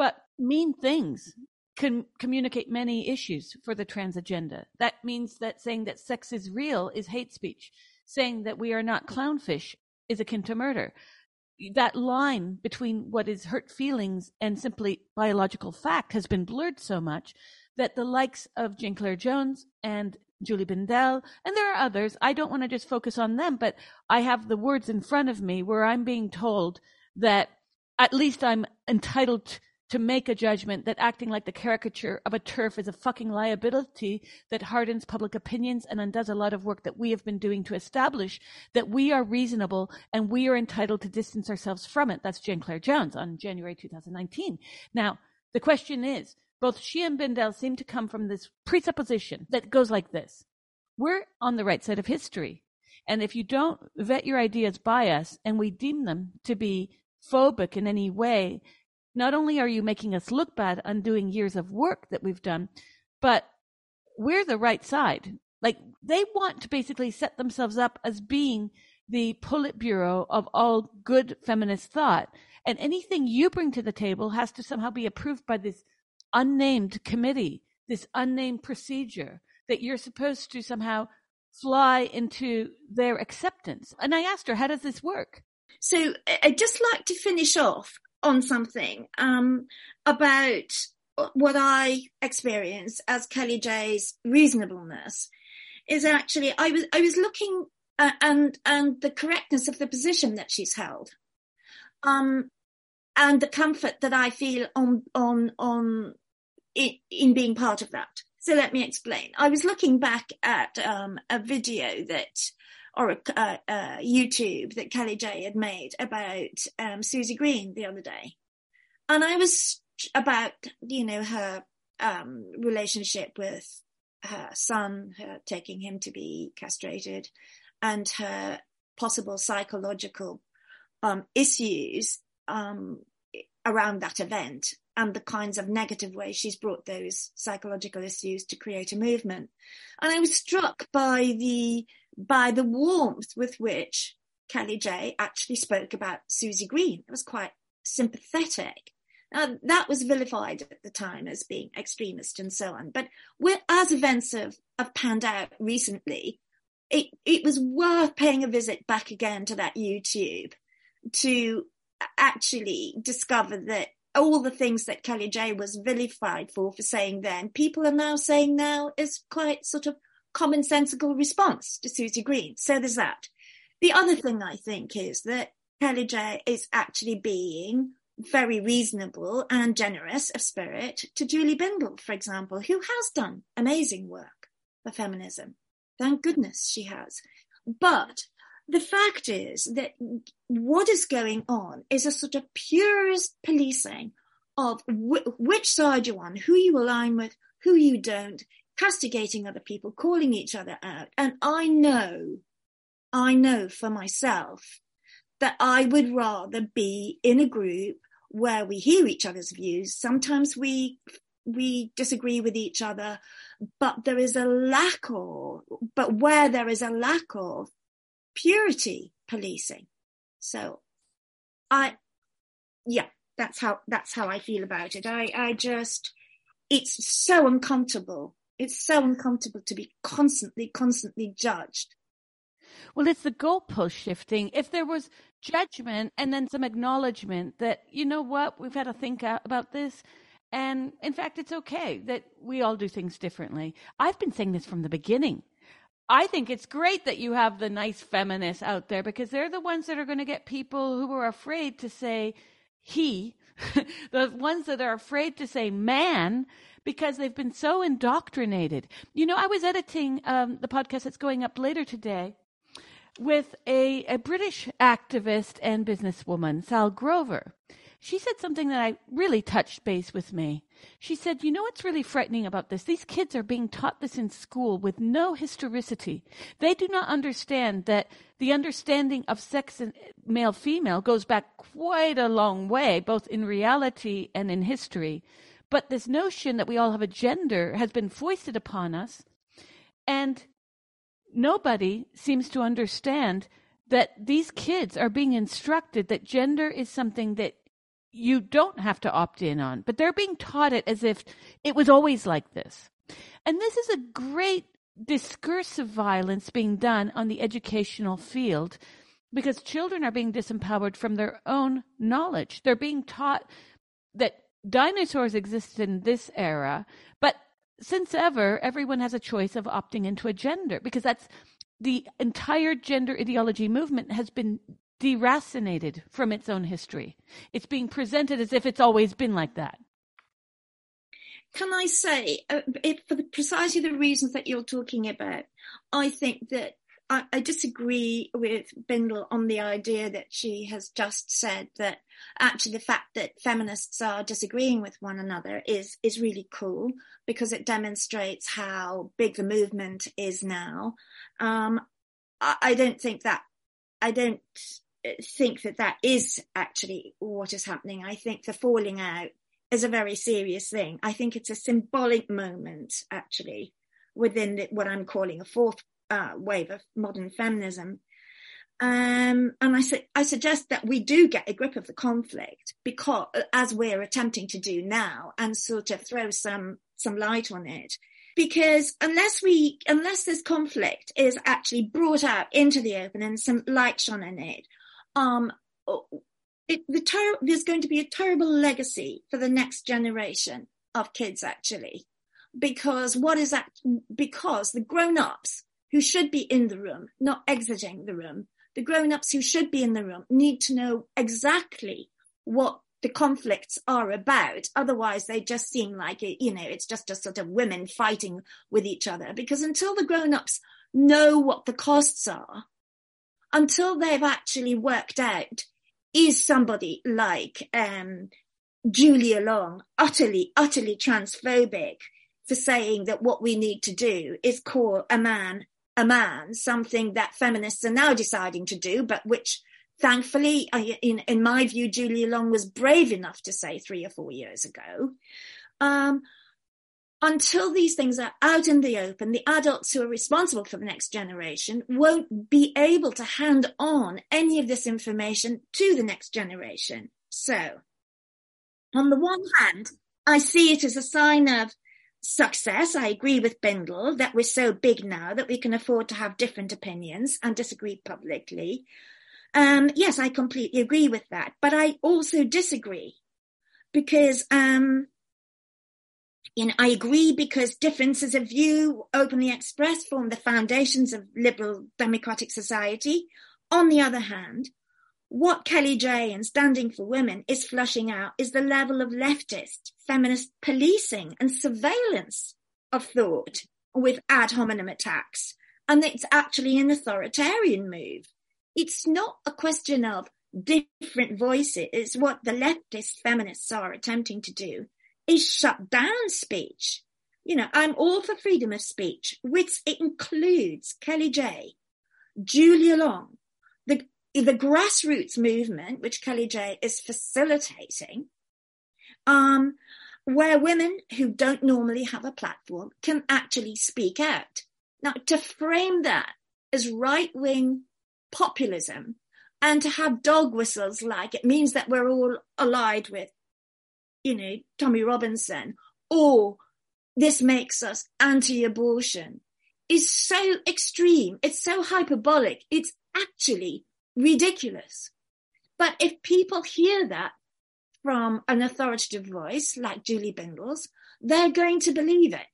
But mean things can communicate many issues for the trans agenda. That means that saying that sex is real is hate speech. Saying that we are not clownfish is akin to murder. That line between what is hurt feelings and simply biological fact has been blurred so much that the likes of Jane Clare Jones and Julie Bindel, and there are others, I don't want to just focus on them, but I have the words in front of me where I'm being told that at least I'm entitled to make a judgment that acting like the caricature of a turf is a fucking liability that hardens public opinions and undoes a lot of work that we have been doing to establish that we are reasonable and we are entitled to distance ourselves from it. That's Jane Clare Jones on January 2019. Now, the question is, both she and Bindel seem to come from this presupposition that goes like this. We're on the right side of history. And if you don't vet your ideas by us and we deem them to be phobic in any way, not only are you making us look bad undoing years of work that we've done, but we're the right side. Like they want to basically set themselves up as being the Politburo of all good feminist thought. And anything you bring to the table has to somehow be approved by this unnamed committee, this unnamed procedure that you're supposed to somehow fly into their acceptance. And I asked her, how does this work? So I'd just like to finish off on something um, about what I experience as Kellie-Jay's reasonableness is actually I was I was looking at, and and the correctness of the position that she's held, um, and the comfort that I feel on on on in, in being part of that. So let me explain. I was looking back at um, a video that or a, uh, uh, YouTube that Kellie-Jay had made about um, Susie Green the other day, and I was about you know her um, relationship with her son, her taking him to be castrated, and her possible psychological um, issues um, around that event and the kinds of negative ways she's brought those psychological issues to create a movement. And I was struck by the by the warmth with which Kellie-Jay actually spoke about Susie Green. It was quite sympathetic. Now, that was vilified at the time as being extremist and so on. But as events have, have panned out recently, it, it was worth paying a visit back again to that YouTube to actually discover that all the things that Kellie-Jay was vilified for, for saying then, people are now saying now is quite sort of commonsensical response to Susie Green. So there's that. The other thing I think is that Kellie-Jay is actually being very reasonable and generous of spirit to Julie Bindel, for example, who has done amazing work for feminism. Thank goodness she has. But the fact is that what is going on is a sort of purist policing of which side you're on, who you align with, who you don't, castigating other people, calling each other out. And I know, I know for myself that I would rather be in a group where we hear each other's views. Sometimes we we disagree with each other, but there is a lack of, but where there is a lack of purity policing. So I, yeah, that's how, that's how I feel about it. I, I just, it's so uncomfortable. It's so uncomfortable to be constantly, constantly judged. Well, it's the goalpost shifting. If there was judgment and then some acknowledgement that, you know what, we've had to think about this. And in fact, it's okay that we all do things differently. I've been saying this from the beginning. I think it's great that you have the nice feminists out there because they're the ones that are going to get people who are afraid to say he, the ones that are afraid to say man because they've been so indoctrinated. You know, I was editing um, the podcast that's going up later today with a, a British activist and businesswoman, Sall Grover. She said something that I really touched base with me. She said, You know what's really frightening about this? These kids are being taught this in school with no historicity. They do not understand that the understanding of sex and male female goes back quite a long way, both in reality and in history. But this notion that we all have a gender has been foisted upon us. And nobody seems to understand that these kids are being instructed that gender is something that you don't have to opt in on, but they're being taught it as if it was always like this. And this is a great discursive violence being done on the educational field because children are being disempowered from their own knowledge. They're being taught that dinosaurs existed in this era, but since ever, everyone has a choice of opting into a gender because that's the entire gender ideology movement has been deracinated from its own history. It's being presented as if it's always been like that. Can I say, uh, for the, precisely the reasons that you're talking about, I think that I, I disagree with Bindel on the idea that she has just said that actually the fact that feminists are disagreeing with one another is is really cool because it demonstrates how big the movement is now. Um, I, I don't think that I don't think that that is actually what is happening. I think the falling out is a very serious thing. I think it's a symbolic moment, actually, within the, what I'm calling a fourth uh, wave of modern feminism. Um, and I, su- I suggest that we do get a grip of the conflict because, as we're attempting to do now, and sort of throw some some light on it. Because unless we, unless this conflict is actually brought out into the open and some light shone on it, um, it, the ter- there's going to be a terrible legacy for the next generation of kids, actually, because what is that? Because the grown-ups who should be in the room, not exiting the room, the grown-ups who should be in the room need to know exactly what the conflicts are about. Otherwise, they just seem like, you know, it's just a sort of women fighting with each other. Because until the grown-ups know what the costs are, until they've actually worked out is somebody like um, Julia Long utterly, utterly transphobic for saying that what we need to do is call a man a man, something that feminists are now deciding to do, but which thankfully, in, in my view, Julia Long was brave enough to say three or four years ago. Um, until these things are out in the open, the adults who are responsible for the next generation won't be able to hand on any of this information to the next generation. So, on the one hand, I see it as a sign of success. I agree with Bindel that we're so big now that we can afford to have different opinions and disagree publicly. Um, yes, I completely agree with that, but I also disagree because, um, you know, I agree because differences of view openly expressed form the foundations of liberal democratic society. On the other hand, what Kellie-Jay and Standing for Women is flushing out is the level of leftist feminist policing and surveillance of thought with ad hominem attacks. And it's actually an authoritarian move. it's not a question of different voices. What the leftist feminists are attempting to do is shut down speech. You know, I'm all for freedom of speech, which includes Kellie-Jay, Julia Long, the, the grassroots movement, which Kellie-Jay is facilitating, um, where women who don't normally have a platform can actually speak out. Now, to frame that as right wing populism and to have dog whistles like it means that we're all allied with, you know, Tommy Robinson, or this makes us anti abortion is so extreme. It's so hyperbolic. It's actually ridiculous. But if people hear that from an authoritative voice like Julie Bindel's, they're going to believe it.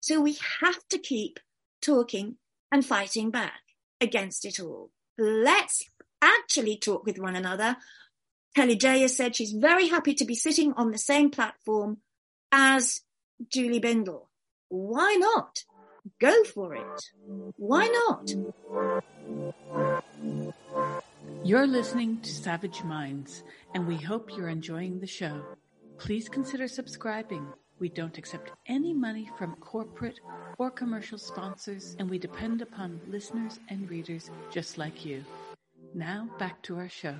So we have to keep talking and fighting back against it all. Let's actually talk with one another. Kellie-Jay has said she's very happy to be sitting on the same platform as Julie Bindel. Why not? Go for it. Why not? You're listening to Savage Minds, and we hope you're enjoying the show. Please consider subscribing. We don't accept any money from corporate or commercial sponsors, and we depend upon listeners and readers just like you. Now, back to our show.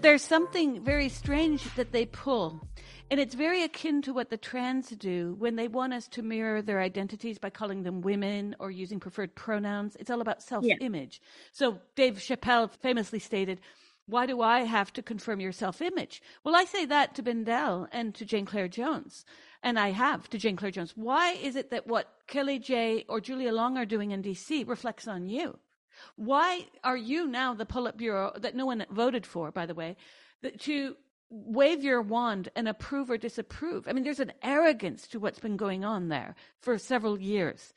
There's something very strange that they pull and it's very akin to what the trans do when they want us to mirror their identities by calling them women or using preferred pronouns. It's all about self image. Yeah. So Dave Chappelle famously stated, why do I have to confirm your self image? Well, I say that to Bindel and to Jane Clare Jones. And I have to Jane Clare Jones. Why is it that what Kellie-Jay or Julia Long are doing in DC reflects on you? Why are you now the Politburo that no one voted for, by the way, That to wave your wand and approve or disapprove. I mean, there's an arrogance to what's been going on there for several years.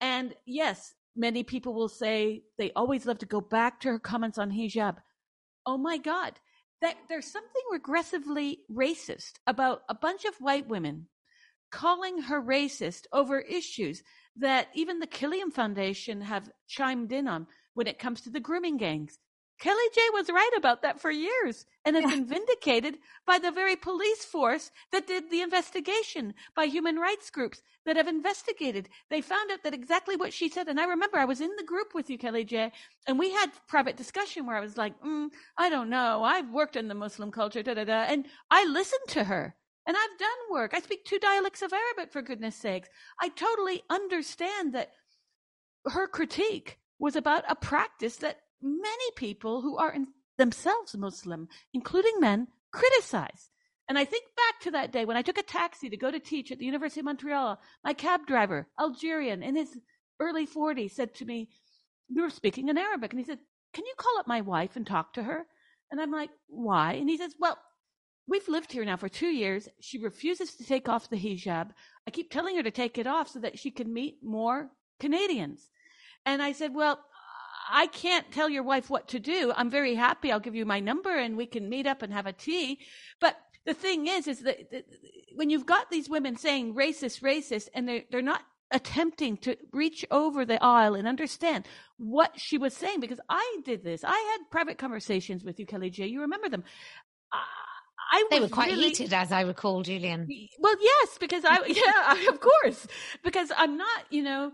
And yes, many people will say they always love to go back to her comments on hijab. Oh my God, that there's something regressively racist about a bunch of white women calling her racist over issues that even the Quilliam Foundation have chimed in on when it comes to the grooming gangs. Kellie-Jay was right about that for years and has yeah. been vindicated by the very police force that did the investigation, by human rights groups that have investigated. They found out that exactly what she said. And I remember I was in the group with you, Kellie-Jay, and we had private discussion where I was like, mm, I don't know. I've worked in the Muslim culture, da da da. And I listened to her. And I've done work. I speak two dialects of Arabic, for goodness sakes. I totally understand that her critique was about a practice that many people who are themselves Muslim, including men, criticize. And I think back to that day when I took a taxi to go to teach at the University of Montreal. My cab driver, Algerian, in his early 40s, said to me, We were speaking in Arabic. And he said, Can you call up my wife and talk to her? And I'm like, Why? And he says, Well, we've lived here now for two years. She refuses to take off the hijab. I keep telling her to take it off so that she can meet more Canadians. And I said, Well, I can't tell your wife what to do. I'm very happy. I'll give you my number and we can meet up and have a tea. But the thing is, is that when you've got these women saying racist, racist, and they're, they're not attempting to reach over the aisle and understand what she was saying, because I did this. I had private conversations with you, Kellie-Jay. You remember them. I they were quite really, heated, as I recall, Julian. Well, yes, because I, yeah, of course, because I'm not, you know,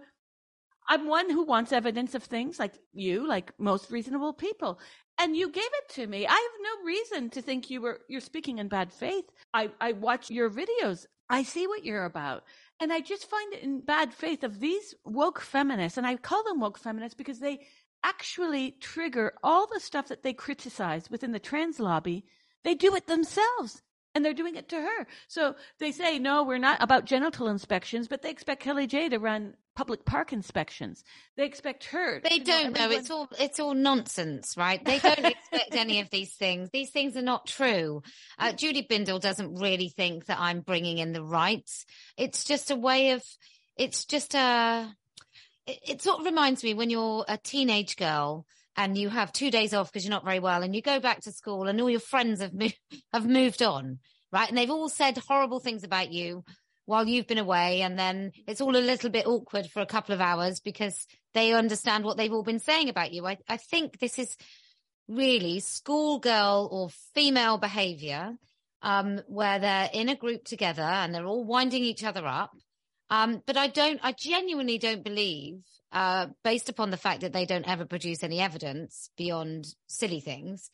I'm one who wants evidence of things like you, like most reasonable people. And you gave it to me. I have no reason to think you were you're speaking in bad faith. I, I watch your videos. I see what you're about. And I just find it in bad faith of these woke feminists, and I call them woke feminists because they actually trigger all the stuff that they criticize within the trans lobby. They do it themselves and they're doing it to her. So they say, no, we're not about genital inspections, but they expect Kellie-Jay to run public park inspections. They expect her. They don't know. It's all it's all nonsense, right? They don't expect any of these things. These things are not true. Uh, Judy Bindel doesn't really think that I'm bringing in the rights. It's just a way of. It's just a. It, it sort of reminds me when you're a teenage girl and you have two days off because you're not very well, and you go back to school, and all your friends have moved have moved on, right? And they've all said horrible things about you while you've been away. And then it's all a little bit awkward for a couple of hours because they understand what they've all been saying about you. I, I think this is really schoolgirl or female behavior, um, where they're in a group together and they're all winding each other up. Um, but I don't, I genuinely don't believe, uh, based upon the fact that they don't ever produce any evidence beyond silly things,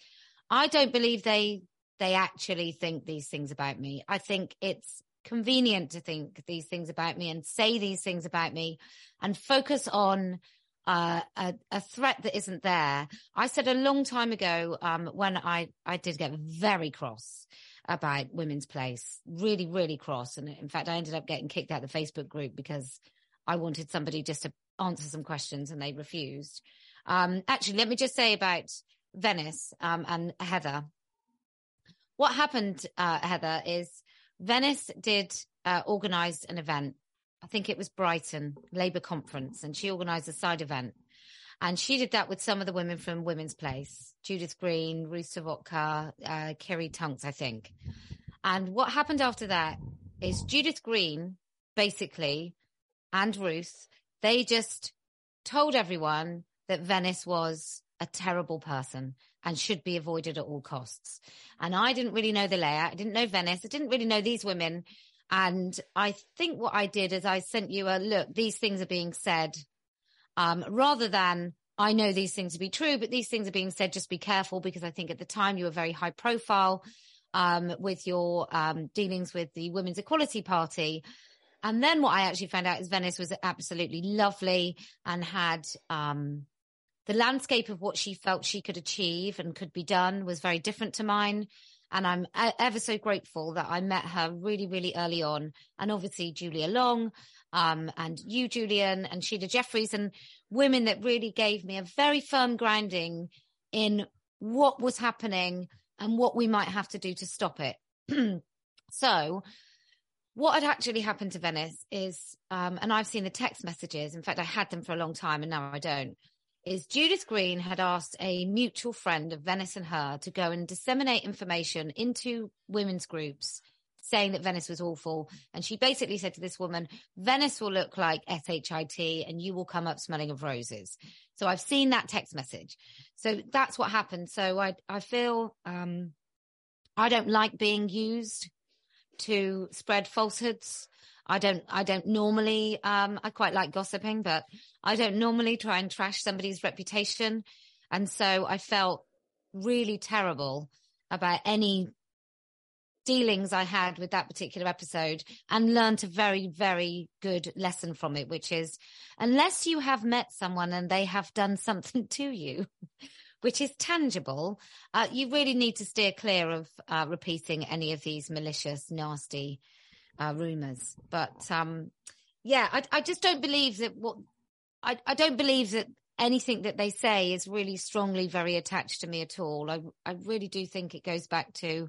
I don't believe they, they actually think these things about me. I think it's convenient to think these things about me and say these things about me and focus on uh, a, a, threat that isn't there. I said a long time ago um, when I, I did get very cross about women's place, really, really cross. And in fact, I ended up getting kicked out of the Facebook group because I wanted somebody just to answer some questions and they refused. Um, actually, let me just say about Venice um, and Heather. What happened, uh, Heather, is Venice did uh, organize an event. I think it was Brighton Labour Conference, and she organized a side event. And she did that with some of the women from Women's Place Judith Green, Ruth Serwotka, uh, Kiri Tunks, I think. And what happened after that is Judith Green, basically, and Ruth, they just told everyone that Venice was a terrible person and should be avoided at all costs. And I didn't really know the layout. I didn't know Venice. I didn't really know these women. And I think what I did is I sent you a look, these things are being said, um, rather than I know these things to be true, but these things are being said. Just be careful because I think at the time you were very high profile, um, with your, um, dealings with the Women's Equality Party. And then what I actually found out is Venice was absolutely lovely and had, um, the landscape of what she felt she could achieve and could be done was very different to mine. And I'm ever so grateful that I met her really, really early on. And obviously Julia Long, um, and you, Julian, and Sheila Jeffreys, and women that really gave me a very firm grounding in what was happening and what we might have to do to stop it. so, what had actually happened to Venice is, um, and I've seen the text messages. In fact, I had them for a long time and now I don't is Judith Green had asked a mutual friend of Venice and her to go and disseminate information into women's groups saying that Venice was awful. And she basically said to this woman, Venice will look like SHIT and you will come up smelling of roses. So I've seen that text message. So that's what happened. So I, I feel, um, I don't like being used to spread falsehoods. I don't, I don't normally, um, I quite like gossiping, but I don't normally try and trash somebody's reputation. And so I felt really terrible about any dealings I had with that particular episode and learned a very, very good lesson from it, which is unless you have met someone and they have done something to you, which is tangible, uh, you really need to steer clear of uh, repeating any of these malicious, nasty uh, rumors. But um, yeah, I, I, just don't believe that what I, I don't believe that anything that they say is really strongly very attached to me at all. I I really do think it goes back to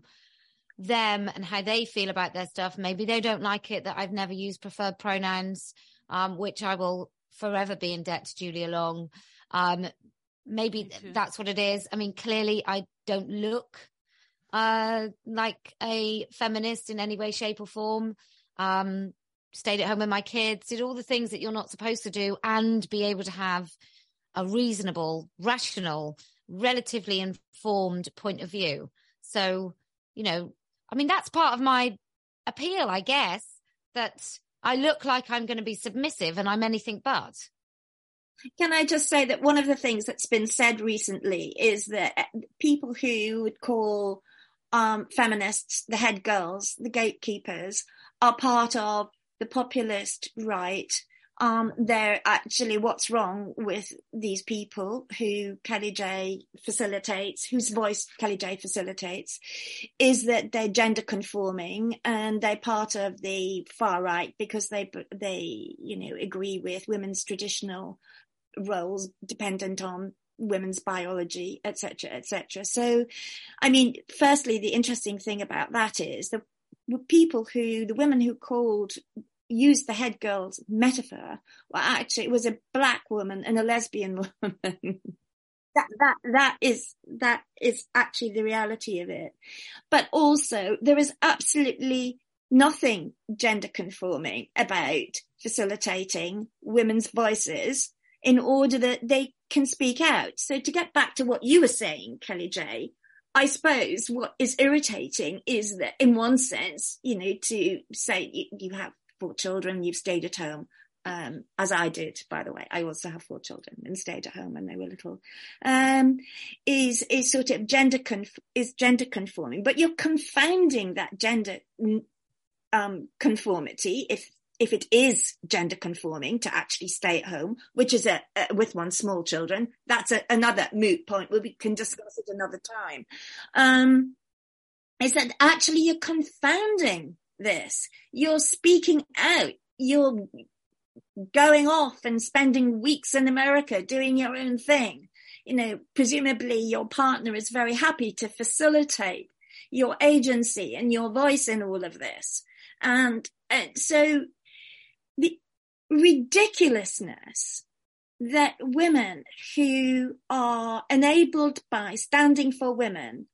them and how they feel about their stuff. Maybe they don't like it that I've never used preferred pronouns, um, which I will forever be in debt to Julia Long. Um, maybe that's what it is. I mean, clearly I don't look uh, like a feminist in any way, shape, or form. Um, stayed at home with my kids, did all the things that you're not supposed to do, and be able to have a reasonable, rational, relatively informed point of view. So, you know, I mean, that's part of my appeal, I guess, that I look like I'm going to be submissive and I'm anything but. Can I just say that one of the things that's been said recently is that people who would call um, feminists, the head girls, the gatekeepers, are part of the populist right. Um, they're actually what's wrong with these people who Kellie-Jay facilitates, whose voice Kellie-Jay facilitates, is that they're gender conforming and they're part of the far right because they they you know agree with women's traditional roles dependent on women's biology, etc., etc. So, I mean, firstly, the interesting thing about that is the people who, the women who called, used the head girls metaphor, well, actually, it was a black woman and a lesbian woman. that that that is that is actually the reality of it. But also, there is absolutely nothing gender conforming about facilitating women's voices in order that they can speak out. So to get back to what you were saying, Kellie-Jay, I suppose what is irritating is that in one sense, you know, to say you, you have four children, you've stayed at home, um, as I did, by the way. I also have four children and stayed at home when they were little. Um, is is sort of gender conf- is gender conforming, but you're confounding that gender um, conformity if if it is gender conforming to actually stay at home, which is a, a with one small children, that's a, another moot point. We can discuss it another time. Um, is that actually you're confounding this? You're speaking out. You're going off and spending weeks in America doing your own thing. You know, presumably your partner is very happy to facilitate your agency and your voice in all of this. And, and so the ridiculousness that women who are enabled by standing for women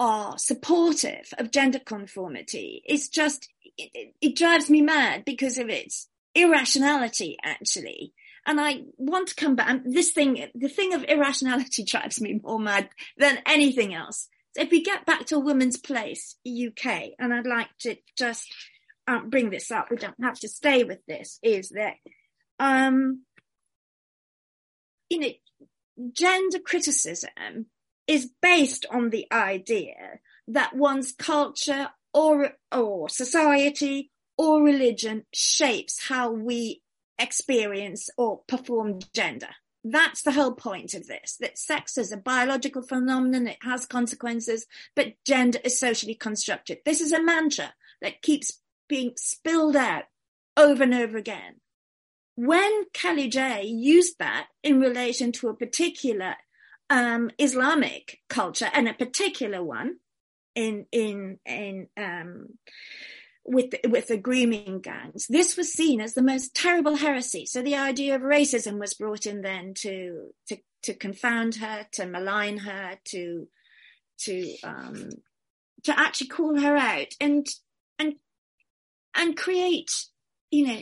are supportive of gender conformity. Is just it, it, drives me mad because of its irrationality actually. And i want to come back this thing the thing of irrationality drives me more mad than anything else. So if we get back to a woman's place uk and i'd like to just um, bring this up we don't have to stay with this is that um you know gender criticism is based on the idea that one's culture or or society or religion shapes how we experience or perform gender. That's the whole point of this, that sex is a biological phenomenon, it has consequences, but gender is socially constructed. This is a mantra that keeps being spilled out over and over again. When J used that in relation to a particular um, Islamic culture and a particular one in in in um, with with the grooming gangs. This was seen as the most terrible heresy. So the idea of racism was brought in then to to to confound her, to malign her, to to um, to actually call her out and and create, you know,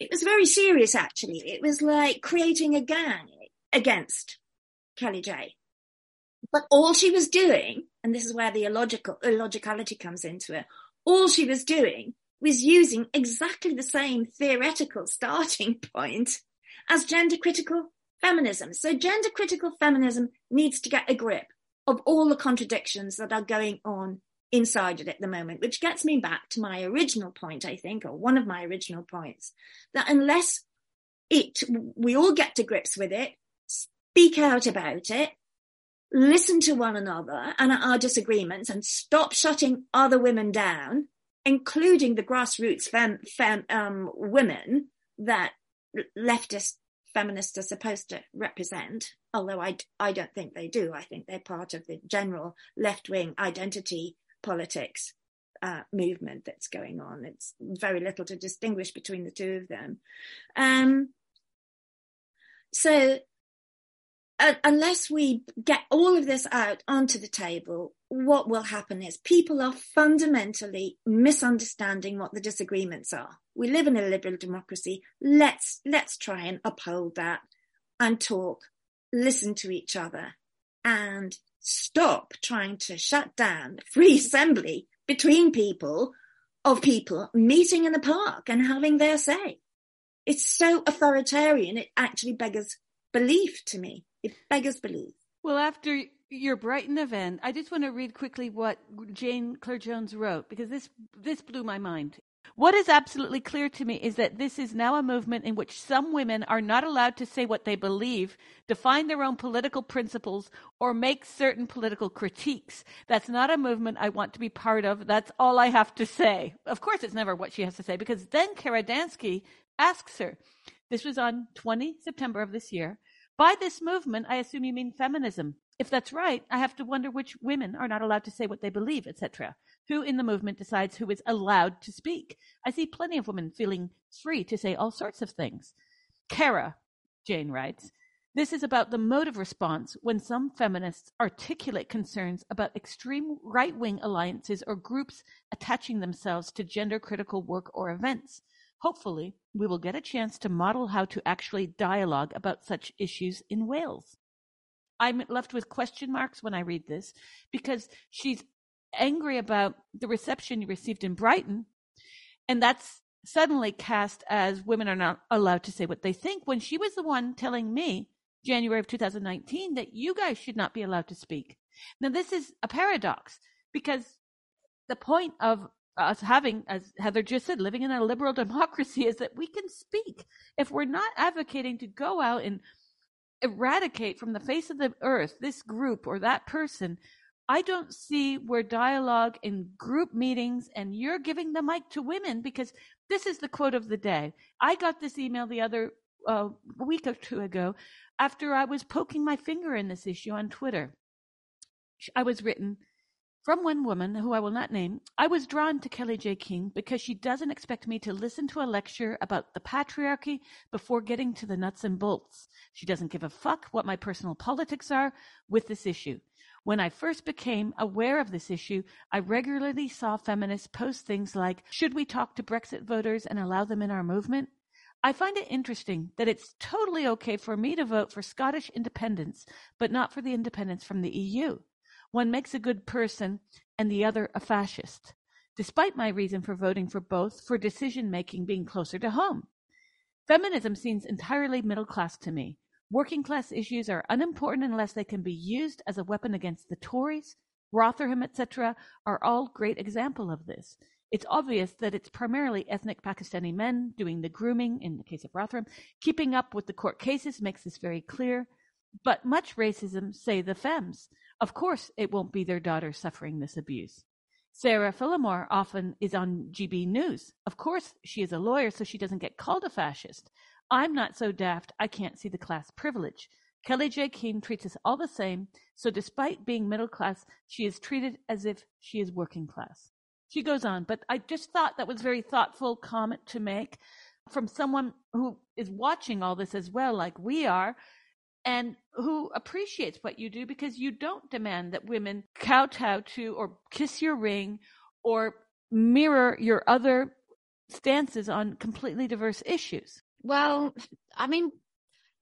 it was very serious actually. It was like creating a gang against Kellie-Jay. But all she was doing, and this is where the illogical illogicality comes into it, all she was doing was using exactly the same theoretical starting point as gender critical feminism. So gender critical feminism needs to get a grip of all the contradictions that are going on inside it at the moment, which gets me back to my original point, I think, or one of my original points, that unless it, we all get to grips with it, speak out about it, listen to one another and our disagreements and stop shutting other women down, including the grassroots fem, fem, um, women that leftist feminists are supposed to represent, although I, I don't think they do. I think they're part of the general left wing identity politics uh, movement that's going on. It's very little to distinguish between the two of them. Um, so uh, unless we get all of this out onto the table, what will happen is people are fundamentally misunderstanding what the disagreements are. We live in a liberal democracy. Let's let's try and uphold that and talk, listen to each other, and stop trying to shut down free assembly between people of people meeting in the park and having their say. It's so authoritarian, it actually beggars belief to me. It beggars belief. Well, after your Brighton event, I just want to read quickly what Jane Clare Jones wrote because this this blew my mind. What is absolutely clear to me is that this is now a movement in which some women are not allowed to say what they believe, define their own political principles, or make certain political critiques. That's not a movement I want to be part of. That's all I have to say. Of course, it's never what she has to say because then Kara Dansky asks her. This was on 20 September of this year. By this movement, I assume you mean feminism. If that's right, I have to wonder which women are not allowed to say what they believe, etc. Who in the movement decides who is allowed to speak? I see plenty of women feeling free to say all sorts of things. Kara, Jane writes, This is about the mode of response when some feminists articulate concerns about extreme right wing alliances or groups attaching themselves to gender critical work or events. Hopefully, we will get a chance to model how to actually dialogue about such issues in Wales. I'm left with question marks when I read this because she's angry about the reception you received in Brighton, and that's suddenly cast as women are not allowed to say what they think when she was the one telling me January of 2019 that you guys should not be allowed to speak. Now, this is a paradox because the point of us having, as Heather just said, living in a liberal democracy is that we can speak. If we're not advocating to go out and eradicate from the face of the earth this group or that person, I don't see where dialogue in group meetings and you're giving the mic to women because this is the quote of the day. I got this email the other uh, week or two ago after I was poking my finger in this issue on Twitter. I was written from one woman who I will not name. I was drawn to Kellie-Jay Keen because she doesn't expect me to listen to a lecture about the patriarchy before getting to the nuts and bolts. She doesn't give a fuck what my personal politics are with this issue. When I first became aware of this issue, I regularly saw feminists post things like, Should we talk to Brexit voters and allow them in our movement? I find it interesting that it's totally okay for me to vote for Scottish independence, but not for the independence from the EU. One makes a good person and the other a fascist, despite my reason for voting for both for decision making being closer to home. Feminism seems entirely middle class to me. Working class issues are unimportant unless they can be used as a weapon against the Tories. Rotherham, etc., are all great example of this. It's obvious that it's primarily ethnic Pakistani men doing the grooming in the case of Rotherham. Keeping up with the court cases makes this very clear. But much racism, say the Fems. Of course, it won't be their daughter suffering this abuse. Sarah Phillimore often is on GB News. Of course, she is a lawyer, so she doesn't get called a fascist. I'm not so daft, I can't see the class privilege. Kellie-Jay Keen treats us all the same, so despite being middle class, she is treated as if she is working class. She goes on, but I just thought that was very thoughtful comment to make from someone who is watching all this as well, like we are, and who appreciates what you do because you don't demand that women kowtow to or kiss your ring or mirror your other stances on completely diverse issues. Well, I mean,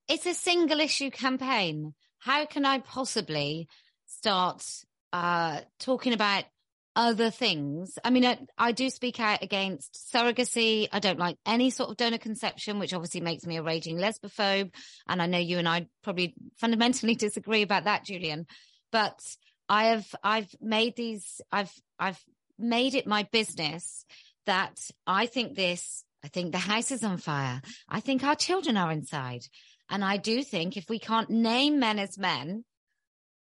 it's a single issue campaign. How can I possibly start uh, talking about other things. I mean, I, I, do speak out against surrogacy. I don't like any sort of donor conception, which obviously makes me a raging lesbophobe. And I know you and I probably fundamentally disagree about that, Julian. But I have, I've made these, I've, I've made it my business that I think this, I think the house is on fire. I think our children are inside. And I do think if we can't name men as men,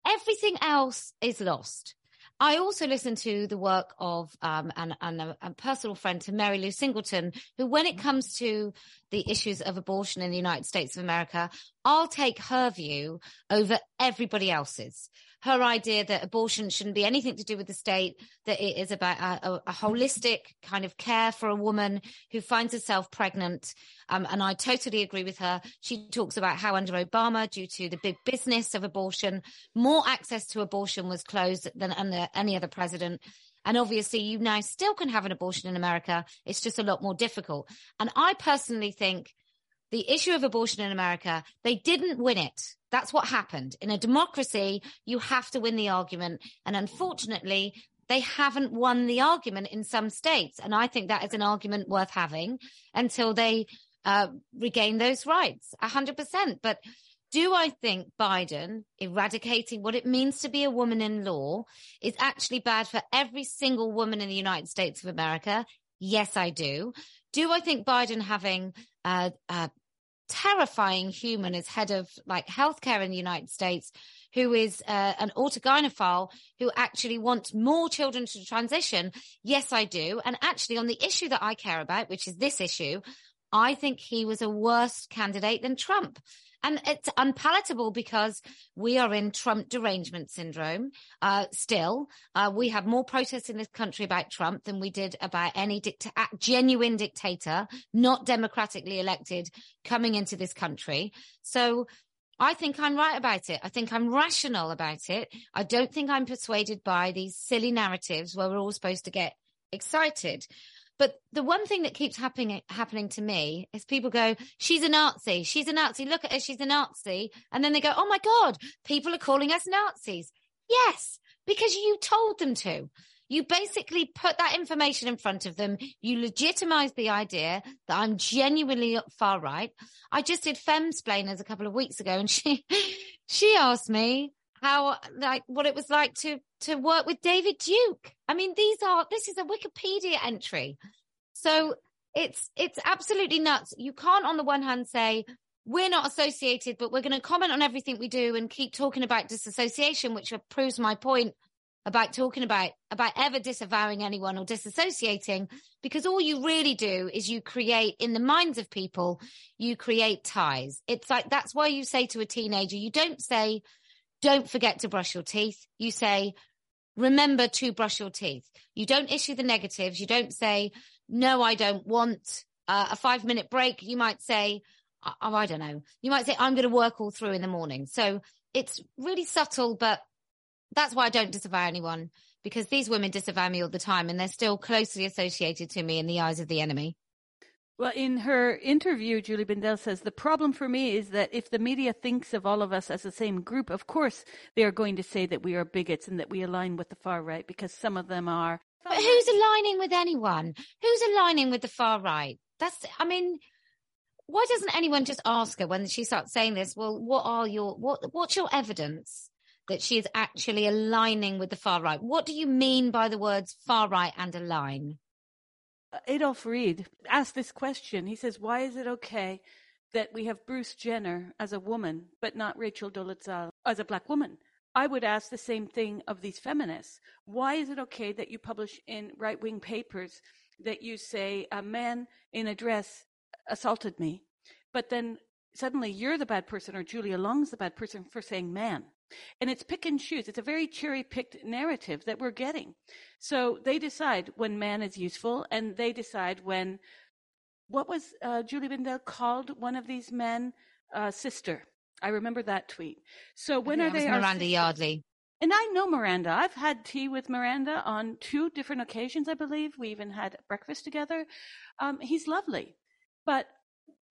everything else is lost. I also listen to the work of um, and, and a, a, personal friend to Mary Lou Singleton, who, when it comes to the issues of abortion in the United States of America, I'll take her view over everybody else's her idea that abortion shouldn't be anything to do with the state, that it is about a, a, a holistic kind of care for a woman who finds herself pregnant. Um, and I totally agree with her. She talks about how under Obama, due to the big business of abortion, more access to abortion was closed than under any other president. And obviously, you now still can have an abortion in America. It's just a lot more difficult. And I personally think the issue of abortion in America, they didn't win it. That's what happened. In a democracy, you have to win the argument. And unfortunately, they haven't won the argument in some states. And I think that is an argument worth having until they uh, regain those rights 100%. But do I think Biden eradicating what it means to be a woman in law is actually bad for every single woman in the United States of America? Yes, I do. Do I think Biden having a, uh, terrifying human as head of like healthcare in the United States, who is uh, an autogynephile who actually wants more children to transition. Yes, I do. And actually, on the issue that I care about, which is this issue, I think he was a worse candidate than Trump. And it's unpalatable because we are in Trump derangement syndrome. Uh, still, uh, we have more protests in this country about Trump than we did about any dicta- genuine dictator, not democratically elected, coming into this country. So I think I'm right about it. I think I'm rational about it. I don't think I'm persuaded by these silly narratives where we're all supposed to get excited. But the one thing that keeps happening happening to me is people go, "She's a Nazi. She's a Nazi. Look at her. She's a Nazi." And then they go, "Oh my god, people are calling us Nazis." Yes, because you told them to. You basically put that information in front of them. You legitimize the idea that I'm genuinely far right. I just did Femsplainers a couple of weeks ago and she, she asked me how, like, what it was like to, to work with David Duke. I mean, these are, this is a Wikipedia entry. So it's, it's absolutely nuts. You can't on the one hand say, we're not associated, but we're going to comment on everything we do and keep talking about disassociation, which proves my point about talking about about ever disavowing anyone or disassociating because all you really do is you create in the minds of people you create ties it's like that's why you say to a teenager you don't say don't forget to brush your teeth. You say remember to brush your teeth. You don't issue the negatives. You don't say no i don't want uh, a 5 minute break. You might say oh, i don't know. You might say i'm going to work all through in the morning. So it's really subtle but that's why I don't disavow anyone because these women disavow me all the time and they're still closely associated to me in the eyes of the enemy. Well, in her interview, Julie Bindel says the problem for me is that if the media thinks of all of us as the same group, of course they are going to say that we are bigots and that we align with the far right because some of them are. But who's aligning with anyone? Who's aligning with the far right? That's, I mean, why doesn't anyone just ask her when she starts saying this? Well, what are your, what, what's your evidence? that she is actually aligning with the far right. What do you mean by the words far right and align? Adolph Reed asked this question. He says, Why is it okay that we have Bruce Jenner as a woman, but not Rachel Dolezal as a black woman? I would ask the same thing of these feminists. Why is it okay that you publish in right wing papers that you say a man in a dress assaulted me, but then suddenly you're the bad person or Julia Long's the bad person for saying man? And it's pick and choose. It's a very cherry picked narrative that we're getting. So they decide when man is useful and they decide when, what was uh, Julie Bindel called one of these men? Uh, sister. I remember that tweet. So when are they? Miranda Yardley. And I know Miranda. I've had tea with Miranda on two different occasions, I believe. We even had breakfast together. Um, he's lovely. But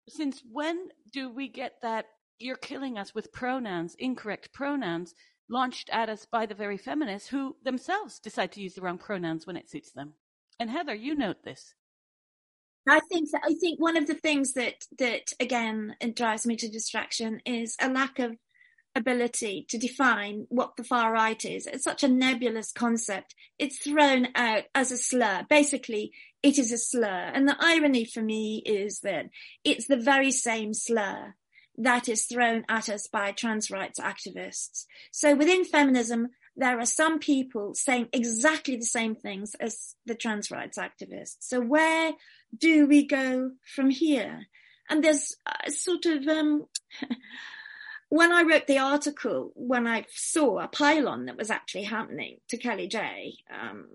since when do we get that you're killing us with pronouns, incorrect pronouns, launched at us by the very feminists who themselves decide to use the wrong pronouns when it suits them. And Heather, you note this. I think that I think one of the things that that again drives me to distraction is a lack of ability to define what the far right is. It's such a nebulous concept. It's thrown out as a slur. Basically, it is a slur. And the irony for me is that it's the very same slur that is thrown at us by trans rights activists. So within feminism, there are some people saying exactly the same things as the trans rights activists. So where do we go from here? And there's sort of, um, when I wrote the article, when I saw a pylon that was actually happening to Kellie-Jay, um,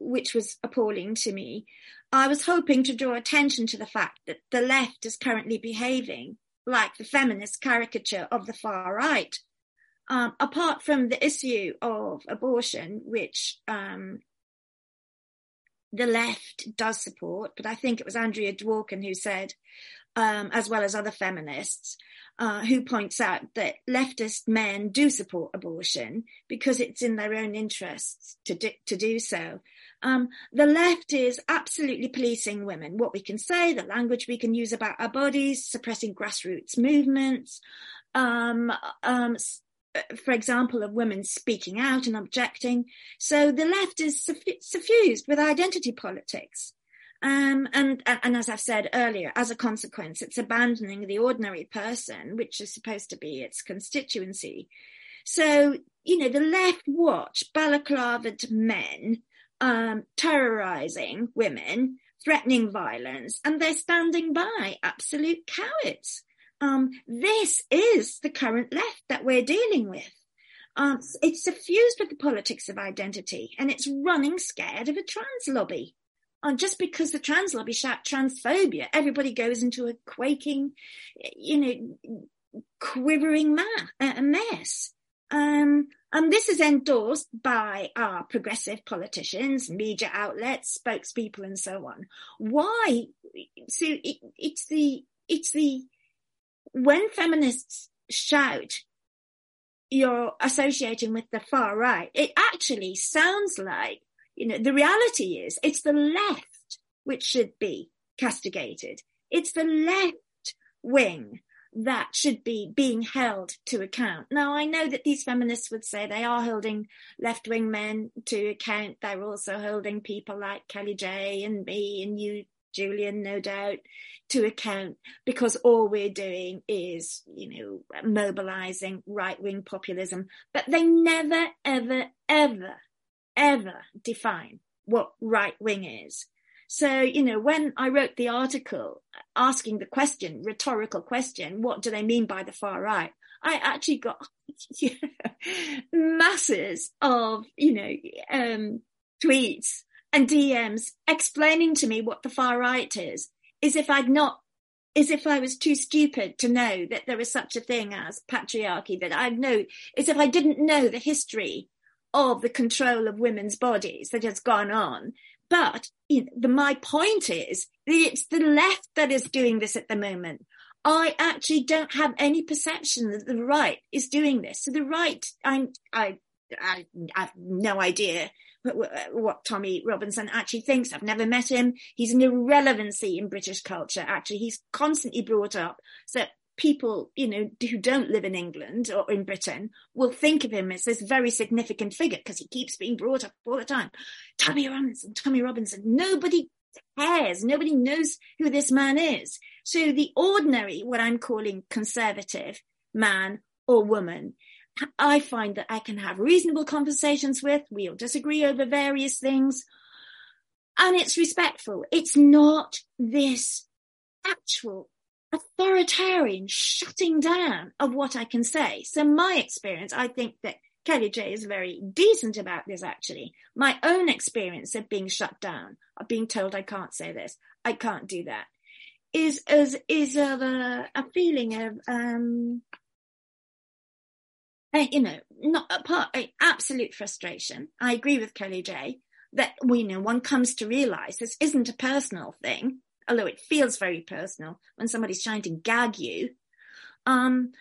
which was appalling to me, I was hoping to draw attention to the fact that the left is currently behaving like the feminist caricature of the far right. Um, apart from the issue of abortion, which um, the left does support, but I think it was Andrea Dworkin who said, um, as well as other feminists, uh, who points out that leftist men do support abortion because it's in their own interests to do, to do so. Um, the left is absolutely policing women, what we can say, the language we can use about our bodies, suppressing grassroots movements. Um, um, for example, of women speaking out and objecting. So the left is suffused with identity politics. Um, and, and as I've said earlier, as a consequence, it's abandoning the ordinary person, which is supposed to be its constituency. So, you know, the left watch balaclavaed men um, terrorizing women, threatening violence, and they're standing by, absolute cowards. Um, this is the current left that we're dealing with. Um, it's suffused with the politics of identity and it's running scared of a trans lobby. And just because the trans lobby shout transphobia, everybody goes into a quaking, you know, quivering ma- mess. Um, and this is endorsed by our progressive politicians, media outlets, spokespeople, and so on. Why? So it, it's the, it's the, when feminists shout, you're associating with the far right, it actually sounds like, you know, the reality is it's the left which should be castigated. It's the left wing that should be being held to account. Now, I know that these feminists would say they are holding left wing men to account. They're also holding people like Kellie-Jay and me and you, Julian, no doubt, to account because all we're doing is, you know, mobilizing right wing populism. But they never, ever, ever, ever define what right wing is. So, you know, when I wrote the article asking the question, rhetorical question, what do they mean by the far right? I actually got masses of, you know, um, tweets and DMs explaining to me what the far right is, as if I'd not, as if I was too stupid to know that there is such a thing as patriarchy, that I'd know, as if I didn't know the history of the control of women's bodies that has gone on but you know, the, my point is, it's the left that is doing this at the moment. I actually don't have any perception that the right is doing this. So the right, I'm, I, I, I have no idea what, what, Tommy Robinson actually thinks. I've never met him. He's an irrelevancy in British culture. Actually, he's constantly brought up. So people, you know, who don't live in England or in Britain will think of him as this very significant figure because he keeps being brought up all the time. Tommy Robinson, Tommy Robinson. Nobody cares. Nobody knows who this man is. So the ordinary, what I'm calling conservative man or woman, I find that I can have reasonable conversations with. We'll disagree over various things. And it's respectful. It's not this actual authoritarian shutting down of what I can say. So my experience, I think that Kellie-Jay is very decent about this actually. My own experience of being shut down, of being told I can't say this, I can't do that, is is is a, a feeling of um you know, not a part, absolute frustration. I agree with Kellie-Jay that we you know one comes to realize this isn't a personal thing although it feels very personal when somebody's trying to gag you, um,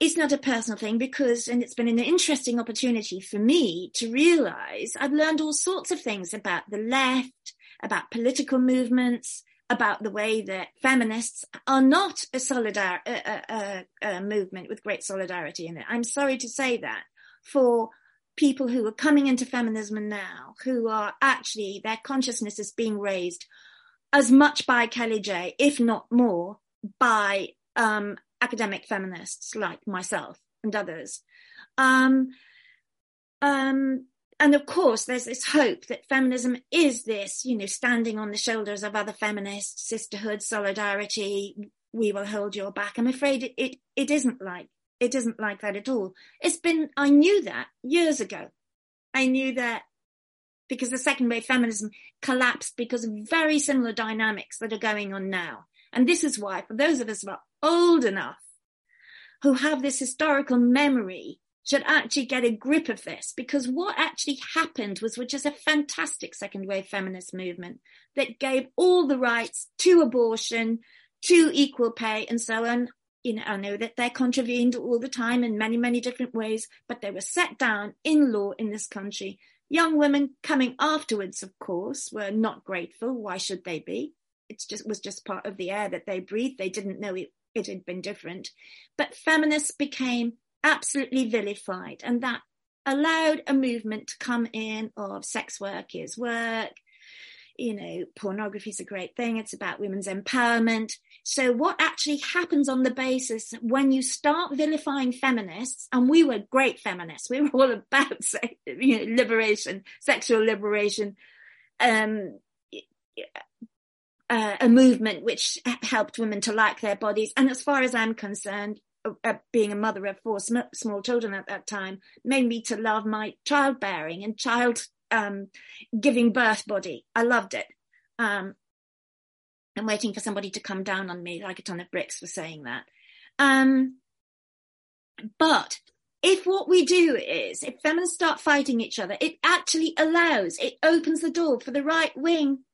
it's not a personal thing because, and it's been an interesting opportunity for me to realize I've learned all sorts of things about the left, about political movements, about the way that feminists are not a solidar a, a, a, movement with great solidarity in it. I'm sorry to say that for people who are coming into feminism now, who are actually their consciousness is being raised as much by Kellie-Jay, if not more, by um, academic feminists like myself and others. Um, um, and of course, there's this hope that feminism is this, you know, standing on the shoulders of other feminists, sisterhood, solidarity. We will hold your back. I'm afraid it, it, it isn't like it isn't like that at all. It's been I knew that years ago. I knew that because the second wave feminism collapsed because of very similar dynamics that are going on now. And this is why, for those of us who are old enough, who have this historical memory, should actually get a grip of this because what actually happened was which is a fantastic second wave feminist movement that gave all the rights to abortion, to equal pay and so on. You know, I know that they're contravened all the time in many, many different ways, but they were set down in law in this country Young women coming afterwards, of course, were not grateful. Why should they be? It just was just part of the air that they breathed. They didn't know it, it had been different. But feminists became absolutely vilified, and that allowed a movement to come in of sex work is work. You know, pornography is a great thing. It's about women's empowerment. So what actually happens on the basis when you start vilifying feminists, and we were great feminists, we were all about you know, liberation, sexual liberation, um, uh, a movement which helped women to like their bodies. And as far as I'm concerned, uh, uh, being a mother of four sm- small children at that time made me to love my childbearing and child um, giving birth body. I loved it. Um, I'm waiting for somebody to come down on me like a ton of bricks for saying that. Um, But if what we do is, if feminists start fighting each other, it actually allows, it opens the door for the right wing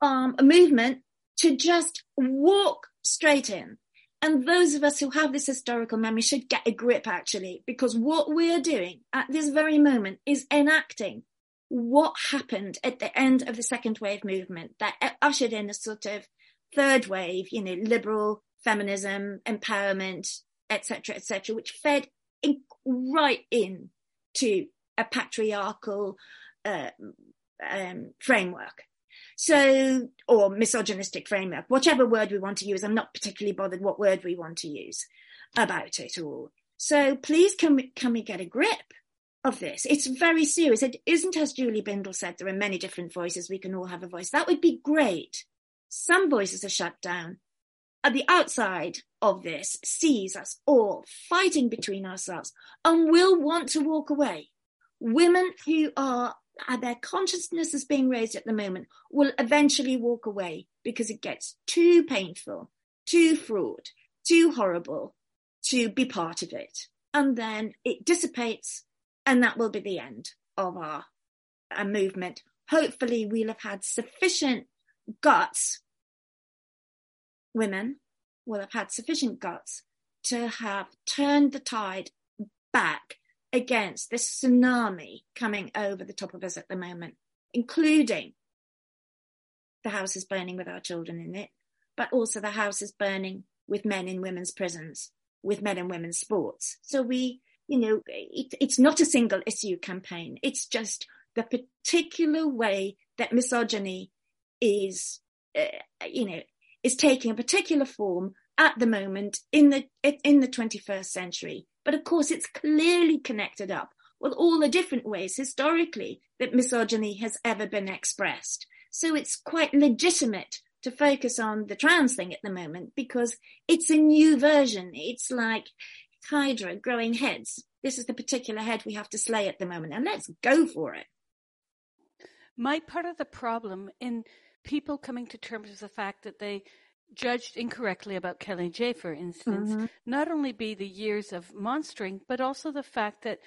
um, movement to just walk straight in. And those of us who have this historical memory should get a grip actually, because what we're doing at this very moment is enacting what happened at the end of the second wave movement that ushered in a sort of third wave, you know, liberal feminism, empowerment, etc., etc., which fed in, right in to a patriarchal uh, um, framework. So, or misogynistic framework, whatever word we want to use. I'm not particularly bothered what word we want to use about it all. So please can we, can we get a grip of this? It's very serious. It isn't as Julie Bindel said, there are many different voices. We can all have a voice. That would be great. Some voices are shut down. At the outside of this sees us all fighting between ourselves and will want to walk away. Women who are their consciousness is being raised at the moment will eventually walk away because it gets too painful, too fraught, too horrible to be part of it. And then it dissipates, and that will be the end of our, our movement. Hopefully, we'll have had sufficient guts, women will have had sufficient guts to have turned the tide back against this tsunami coming over the top of us at the moment, including the house is burning with our children in it, but also the house is burning with men in women's prisons, with men in women's sports. So we, you know, it, it's not a single issue campaign. It's just the particular way that misogyny is, uh, you know, is taking a particular form at the moment in the in the 21st century but of course, it's clearly connected up with all the different ways historically that misogyny has ever been expressed. So it's quite legitimate to focus on the trans thing at the moment because it's a new version. It's like Hydra growing heads. This is the particular head we have to slay at the moment, and let's go for it. My part of the problem in people coming to terms with the fact that they judged incorrectly about Kellie-Jay, for instance, mm-hmm. not only be the years of monstering, but also the fact that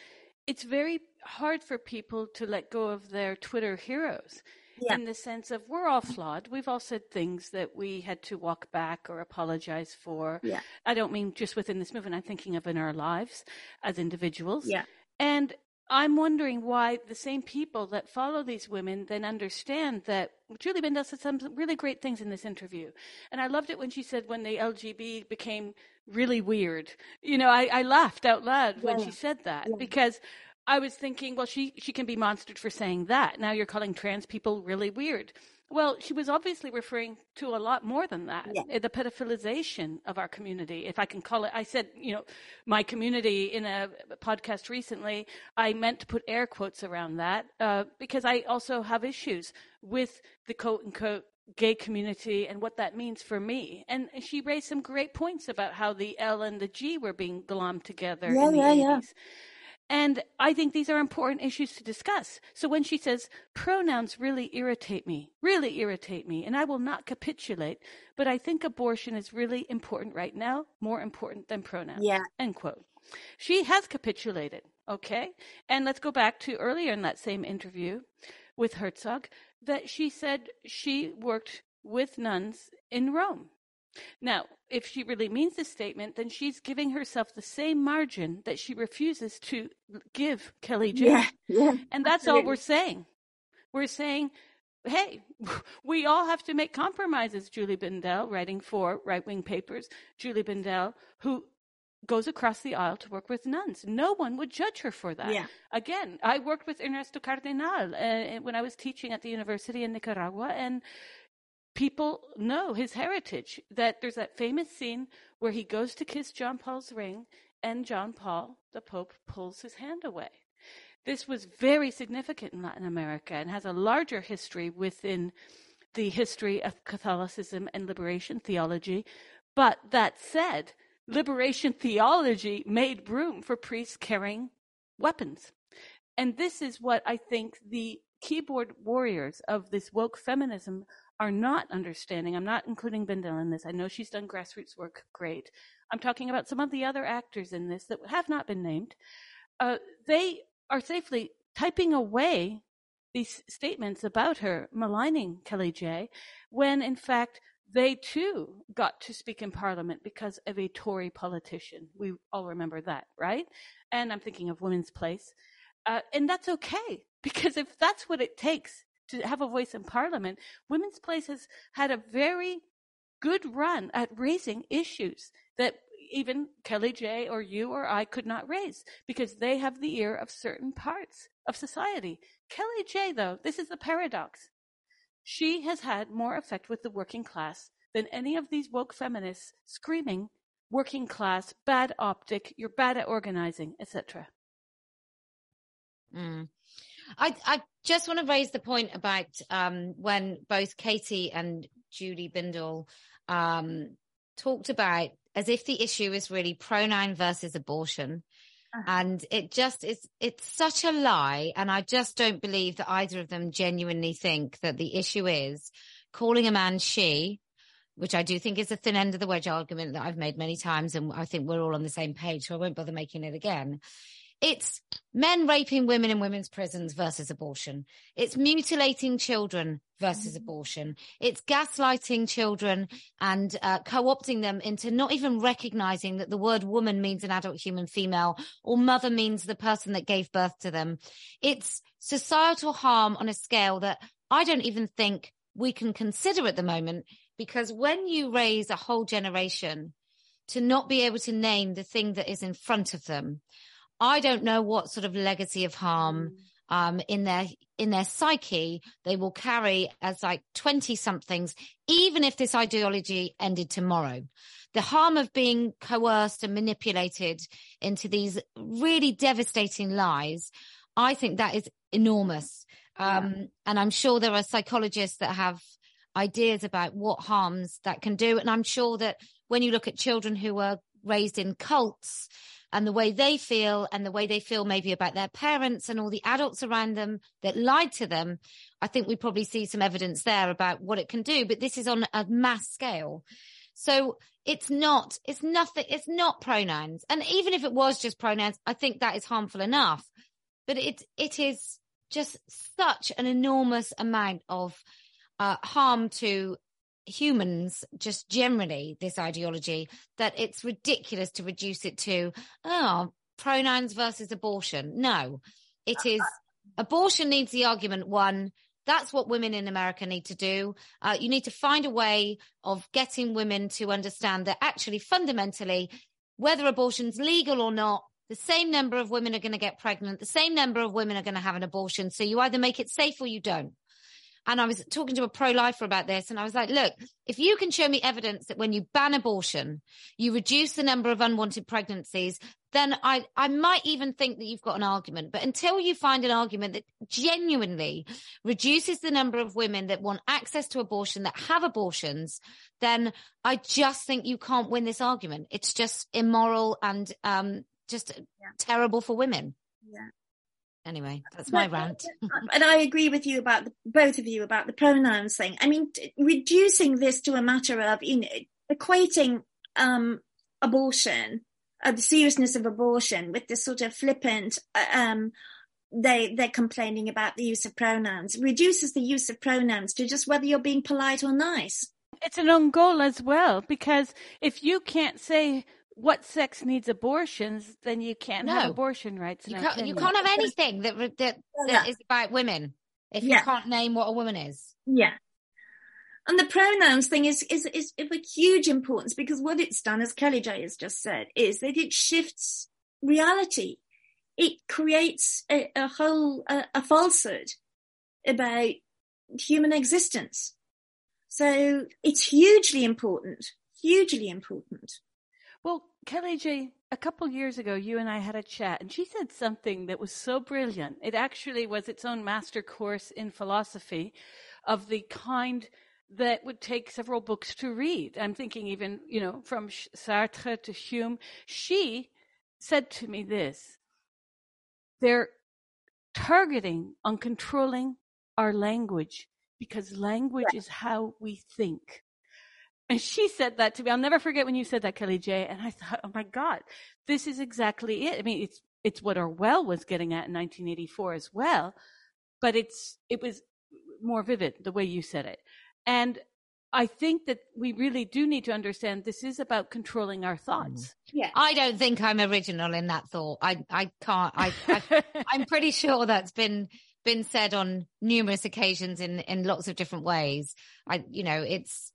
it's very hard for people to let go of their Twitter heroes. Yeah. In the sense of we're all flawed. We've all said things that we had to walk back or apologize for. Yeah. I don't mean just within this movement. I'm thinking of in our lives as individuals. Yeah. And I'm wondering why the same people that follow these women then understand that Julie Bindel said some really great things in this interview. And I loved it when she said when the LGB became really weird. You know, I, I laughed out loud when she said that yeah. because I was thinking, well, she, she can be monstered for saying that. Now you're calling trans people really weird. Well, she was obviously referring to a lot more than that. Yeah. The pedophilization of our community, if I can call it. I said, you know, my community in a podcast recently, I meant to put air quotes around that uh, because I also have issues with the quote unquote gay community and what that means for me. And she raised some great points about how the L and the G were being glommed together yeah, in the yeah, 80s. Yeah. And I think these are important issues to discuss. So when she says pronouns really irritate me, really irritate me, and I will not capitulate, but I think abortion is really important right now, more important than pronouns. Yeah. End quote. She has capitulated. Okay. And let's go back to earlier in that same interview with Herzog that she said she worked with nuns in Rome. Now, if she really means this statement, then she's giving herself the same margin that she refuses to give Kellie-Jay. Yeah, yeah, and that's all we're saying. We're saying, hey, we all have to make compromises. Julie Bindel, writing for right wing papers, Julie Bindel, who goes across the aisle to work with nuns. No one would judge her for that. Yeah. Again, I worked with Ernesto Cardenal uh, when I was teaching at the university in Nicaragua, and people know his heritage. That there's that famous scene where he goes to kiss John Paul's ring and John Paul, the Pope, pulls his hand away. This was very significant in Latin America and has a larger history within the history of Catholicism and liberation theology. But that said, liberation theology made room for priests carrying weapons. And this is what I think the keyboard warriors of this woke feminism are not understanding. I'm not including Bindel in this. I know she's done grassroots work. Great. I'm talking about some of the other actors in this that have not been named. Uh, they are safely typing away these statements about her maligning Kellie-Jay, when in fact they too got to speak in parliament because of a Tory politician. We all remember that, right? And I'm thinking of Women's Place. Uh, and that's okay because if that's what it takes to have a voice in parliament, Women's Place has had a very good run at raising issues that even Kellie-Jay or you or I could not raise because they have the ear of certain parts of society. Kellie-Jay, though, this is the paradox. She has had more effect with the working class than any of these woke feminists screaming, working class, bad optic, you're bad at organizing, etc. Mm. I, I just want to raise the point about um, when both Katie and Julie Bindel um, talked about as if the issue is really pronoun versus abortion. Uh-huh. And it just is, it's such a lie. And I just don't believe that either of them genuinely think that the issue is calling a man she, which I do think is a thin end of the wedge argument that I've made many times. And I think we're all on the same page. So I won't bother making it again. It's men raping women in women's prisons versus abortion. It's mutilating children versus mm-hmm. abortion. It's gaslighting children and uh, co-opting them into not even recognizing that the word woman means an adult human female or mother means the person that gave birth to them. It's societal harm on a scale that I don't even think we can consider at the moment because when you raise a whole generation to not be able to name the thing that is in front of them, I don't know what sort of legacy of harm mm. um, in their in their psyche they will carry as like 20 somethings, even if this ideology ended tomorrow. The harm of being coerced and manipulated into these really devastating lies, I think that is enormous. Um, yeah. And I'm sure there are psychologists that have ideas about what harms that can do. And I'm sure that when you look at children who are raised in cults, and the way they feel and the way they feel maybe about their parents and all the adults around them that lied to them, I think we probably see some evidence there about what it can do. But this is on a mass scale. So it's not, it's nothing, it's not pronouns. And even if it was just pronouns, I think that is harmful enough. But it, it is just such an enormous amount of uh, harm to humans just generally this ideology that it's ridiculous to reduce it to oh pronouns versus abortion. No it is abortion needs the argument one. That's what women in america need to do. Uh, you need to find a way of getting women to understand that actually fundamentally whether abortion's legal or not the same number of women are going to get pregnant the same number of women are going to have an abortion. So you either make it safe or you don't and I was talking to a pro lifer about this, and I was like, look, if you can show me evidence that when you ban abortion, you reduce the number of unwanted pregnancies, then I, I might even think that you've got an argument. But until you find an argument that genuinely reduces the number of women that want access to abortion, that have abortions, then I just think you can't win this argument. It's just immoral and um, just yeah. terrible for women. Yeah anyway that's my rant. and i agree with you about the, both of you about the pronouns thing i mean t- reducing this to a matter of you know equating um abortion uh, the seriousness of abortion with this sort of flippant uh, um they they're complaining about the use of pronouns reduces the use of pronouns to just whether you're being polite or nice. It's an own goal as well because if you can't say what sex needs abortions, then you can't no. have abortion rights. You can't, you can't have anything that that, that yeah. is about women if yeah. you can't name what a woman is. Yeah. And the pronouns thing is, is, is of a huge importance because what it's done, as Kellie-Jay has just said, is that it shifts reality. It creates a, a whole, a, a falsehood about human existence. So it's hugely important, hugely important. Well, J, a couple years ago, you and I had a chat, and she said something that was so brilliant. It actually was its own master course in philosophy of the kind that would take several books to read. I'm thinking even, you know, from Sartre to Hume. She said to me this they're targeting on controlling our language because language is how we think. And she said that to me. I'll never forget when you said that, Kellie-Jay. And I thought, oh my God, this is exactly it. I mean, it's, it's what Orwell was getting at in 1984 as well, but it's, it was more vivid the way you said it. And I think that we really do need to understand this is about controlling our thoughts. Mm-hmm. Yeah. I don't think I'm original in that thought. I, I can't, I, I I'm pretty sure that's been, been said on numerous occasions in, in lots of different ways. I, you know, it's,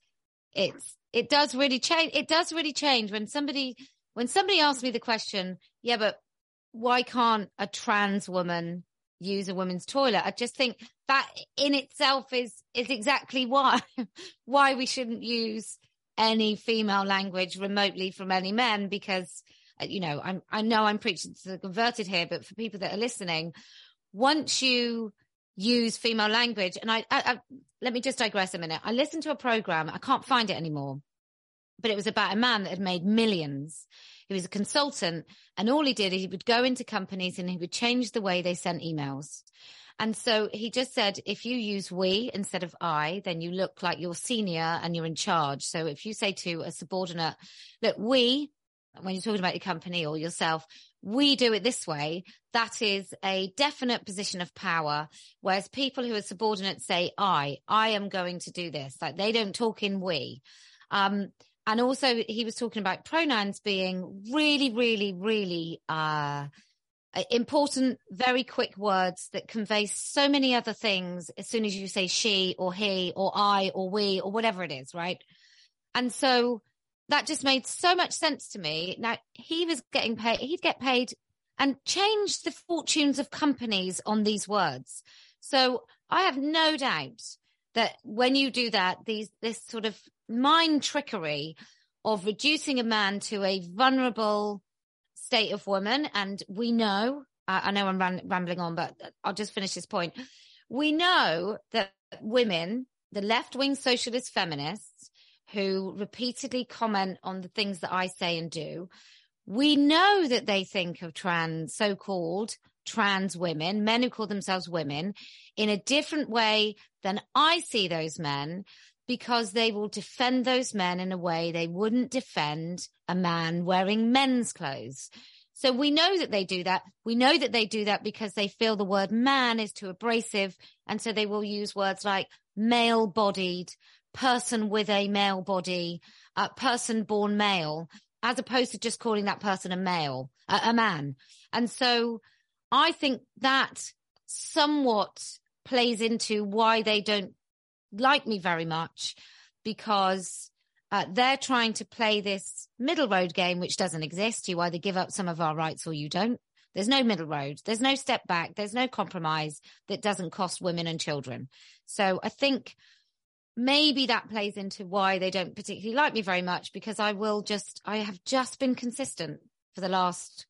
it's it does really change it does really change when somebody when somebody asks me the question yeah but why can't a trans woman use a woman's toilet? I just think that in itself is is exactly why why we shouldn't use any female language remotely from any men because uh, you know i'm i know i'm preaching to the converted here but for people that are listening once you use female language. And I, I, I, let me just digress a minute. I listened to a program. I can't find it anymore, but it was about a man that had made millions. He was a consultant and all he did, he would go into companies and he would change the way they sent emails. And so he just said, if you use we instead of I, then you look like you're senior and you're in charge. So if you say to a subordinate, look, we, when you're talking about your company or yourself, we do it this way, that is a definite position of power. Whereas people who are subordinate say, I, I am going to do this. Like they don't talk in we. Um, and also he was talking about pronouns being really, really, really, uh, important, very quick words that convey so many other things as soon as you say she or he or I or we or whatever it is, right? And so that just made so much sense to me. Now he was getting paid, he'd get paid and change the fortunes of companies on these words. So I have no doubt that when you do that, these, this sort of mind trickery of reducing a man to a vulnerable state of woman. And we know, uh, I know I'm rambling on, but I'll just finish this point. We know that women, the left wing socialist feminists, who repeatedly comment on the things that I say and do. We know that they think of trans, so called trans women, men who call themselves women, in a different way than I see those men because they will defend those men in a way they wouldn't defend a man wearing men's clothes. So we know that they do that. We know that they do that because they feel the word man is too abrasive. And so they will use words like male bodied, person with a male body, a person born male, as opposed to just calling that person a male, a, a man. And so I think that somewhat plays into why they don't like me very much because uh, they're trying to play this middle road game, which doesn't exist. You either give up some of our rights or you don't. There's no middle road. There's no step back. There's no compromise that doesn't cost women and children. So I think maybe that plays into why they don't particularly like me very much because I will just, I have just been consistent for the last,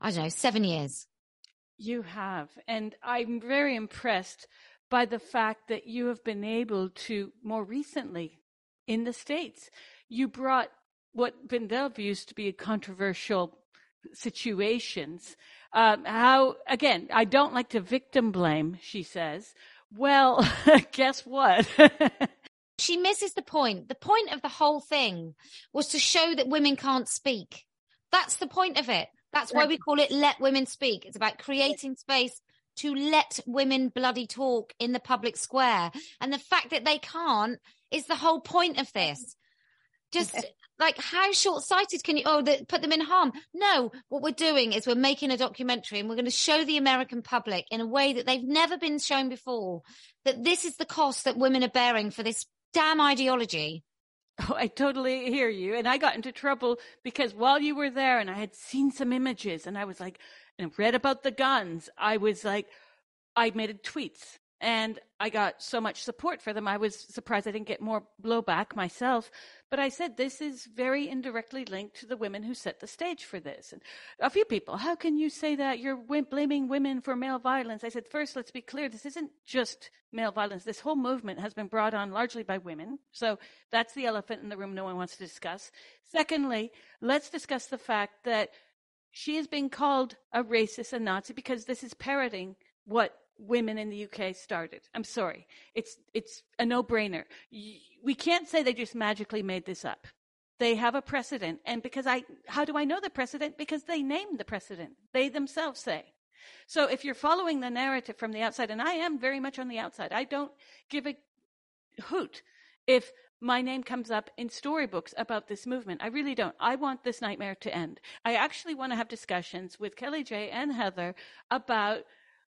I don't know, seven years. You have. And I'm very impressed by the fact that you have been able to more recently in the States, you brought what Bindel views to be a controversial situations. Um, how, again, I don't like to victim blame, she says, well, guess what? she misses the point. The point of the whole thing was to show that women can't speak. That's the point of it. That's why we call it Let Women Speak. It's about creating space to let women bloody talk in the public square. And the fact that they can't is the whole point of this. Just like how short sighted can you, oh, put them in harm? No, what we're doing is we're making a documentary and we're going to show the American public in a way that they've never been shown before that this is the cost that women are bearing for this damn ideology. Oh, I totally hear you. And I got into trouble because while you were there and I had seen some images and I was like, and read about the guns, I was like, I made tweets and I got so much support for them. I was surprised I didn't get more blowback myself. But I said this is very indirectly linked to the women who set the stage for this. And a few people, how can you say that you're blaming women for male violence? I said, first, let's be clear. This isn't just male violence. This whole movement has been brought on largely by women. So that's the elephant in the room no one wants to discuss. Secondly, let's discuss the fact that she is being called a racist and Nazi because this is parroting what women in the UK started. I'm sorry. It's it's a no-brainer. We can't say they just magically made this up. They have a precedent and because I how do I know the precedent? Because they named the precedent. They themselves say. So if you're following the narrative from the outside and I am very much on the outside. I don't give a hoot if my name comes up in storybooks about this movement. I really don't. I want this nightmare to end. I actually want to have discussions with Kellie-Jay and Heather about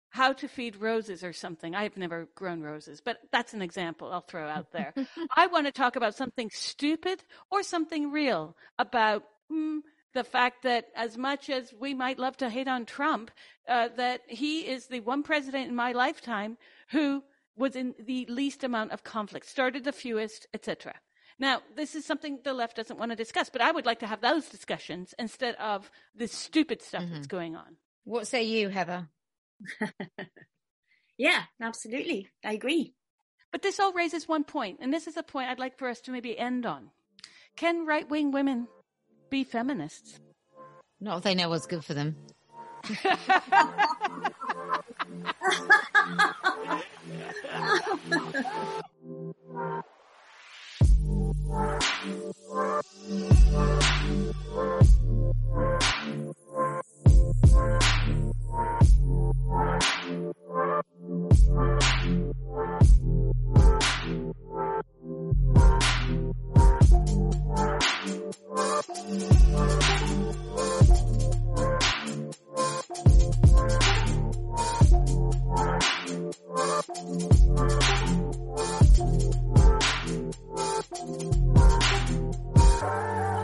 how to feed roses or something. I've never grown roses, but that's an example I'll throw out there. I want to talk about something stupid or something real about mm, the fact that as much as we might love to hate on Trump, uh, that he is the one president in my lifetime who was in the least amount of conflict, started the fewest, etc. Now, this is something the left doesn't want to discuss, but I would like to have those discussions instead of this stupid stuff mm-hmm. that's going on. What say you, Heather? yeah, absolutely. I agree. But this all raises one point, and this is a point I'd like for us to maybe end on. Can right wing women be feminists? No, they know what's good for them. Bye.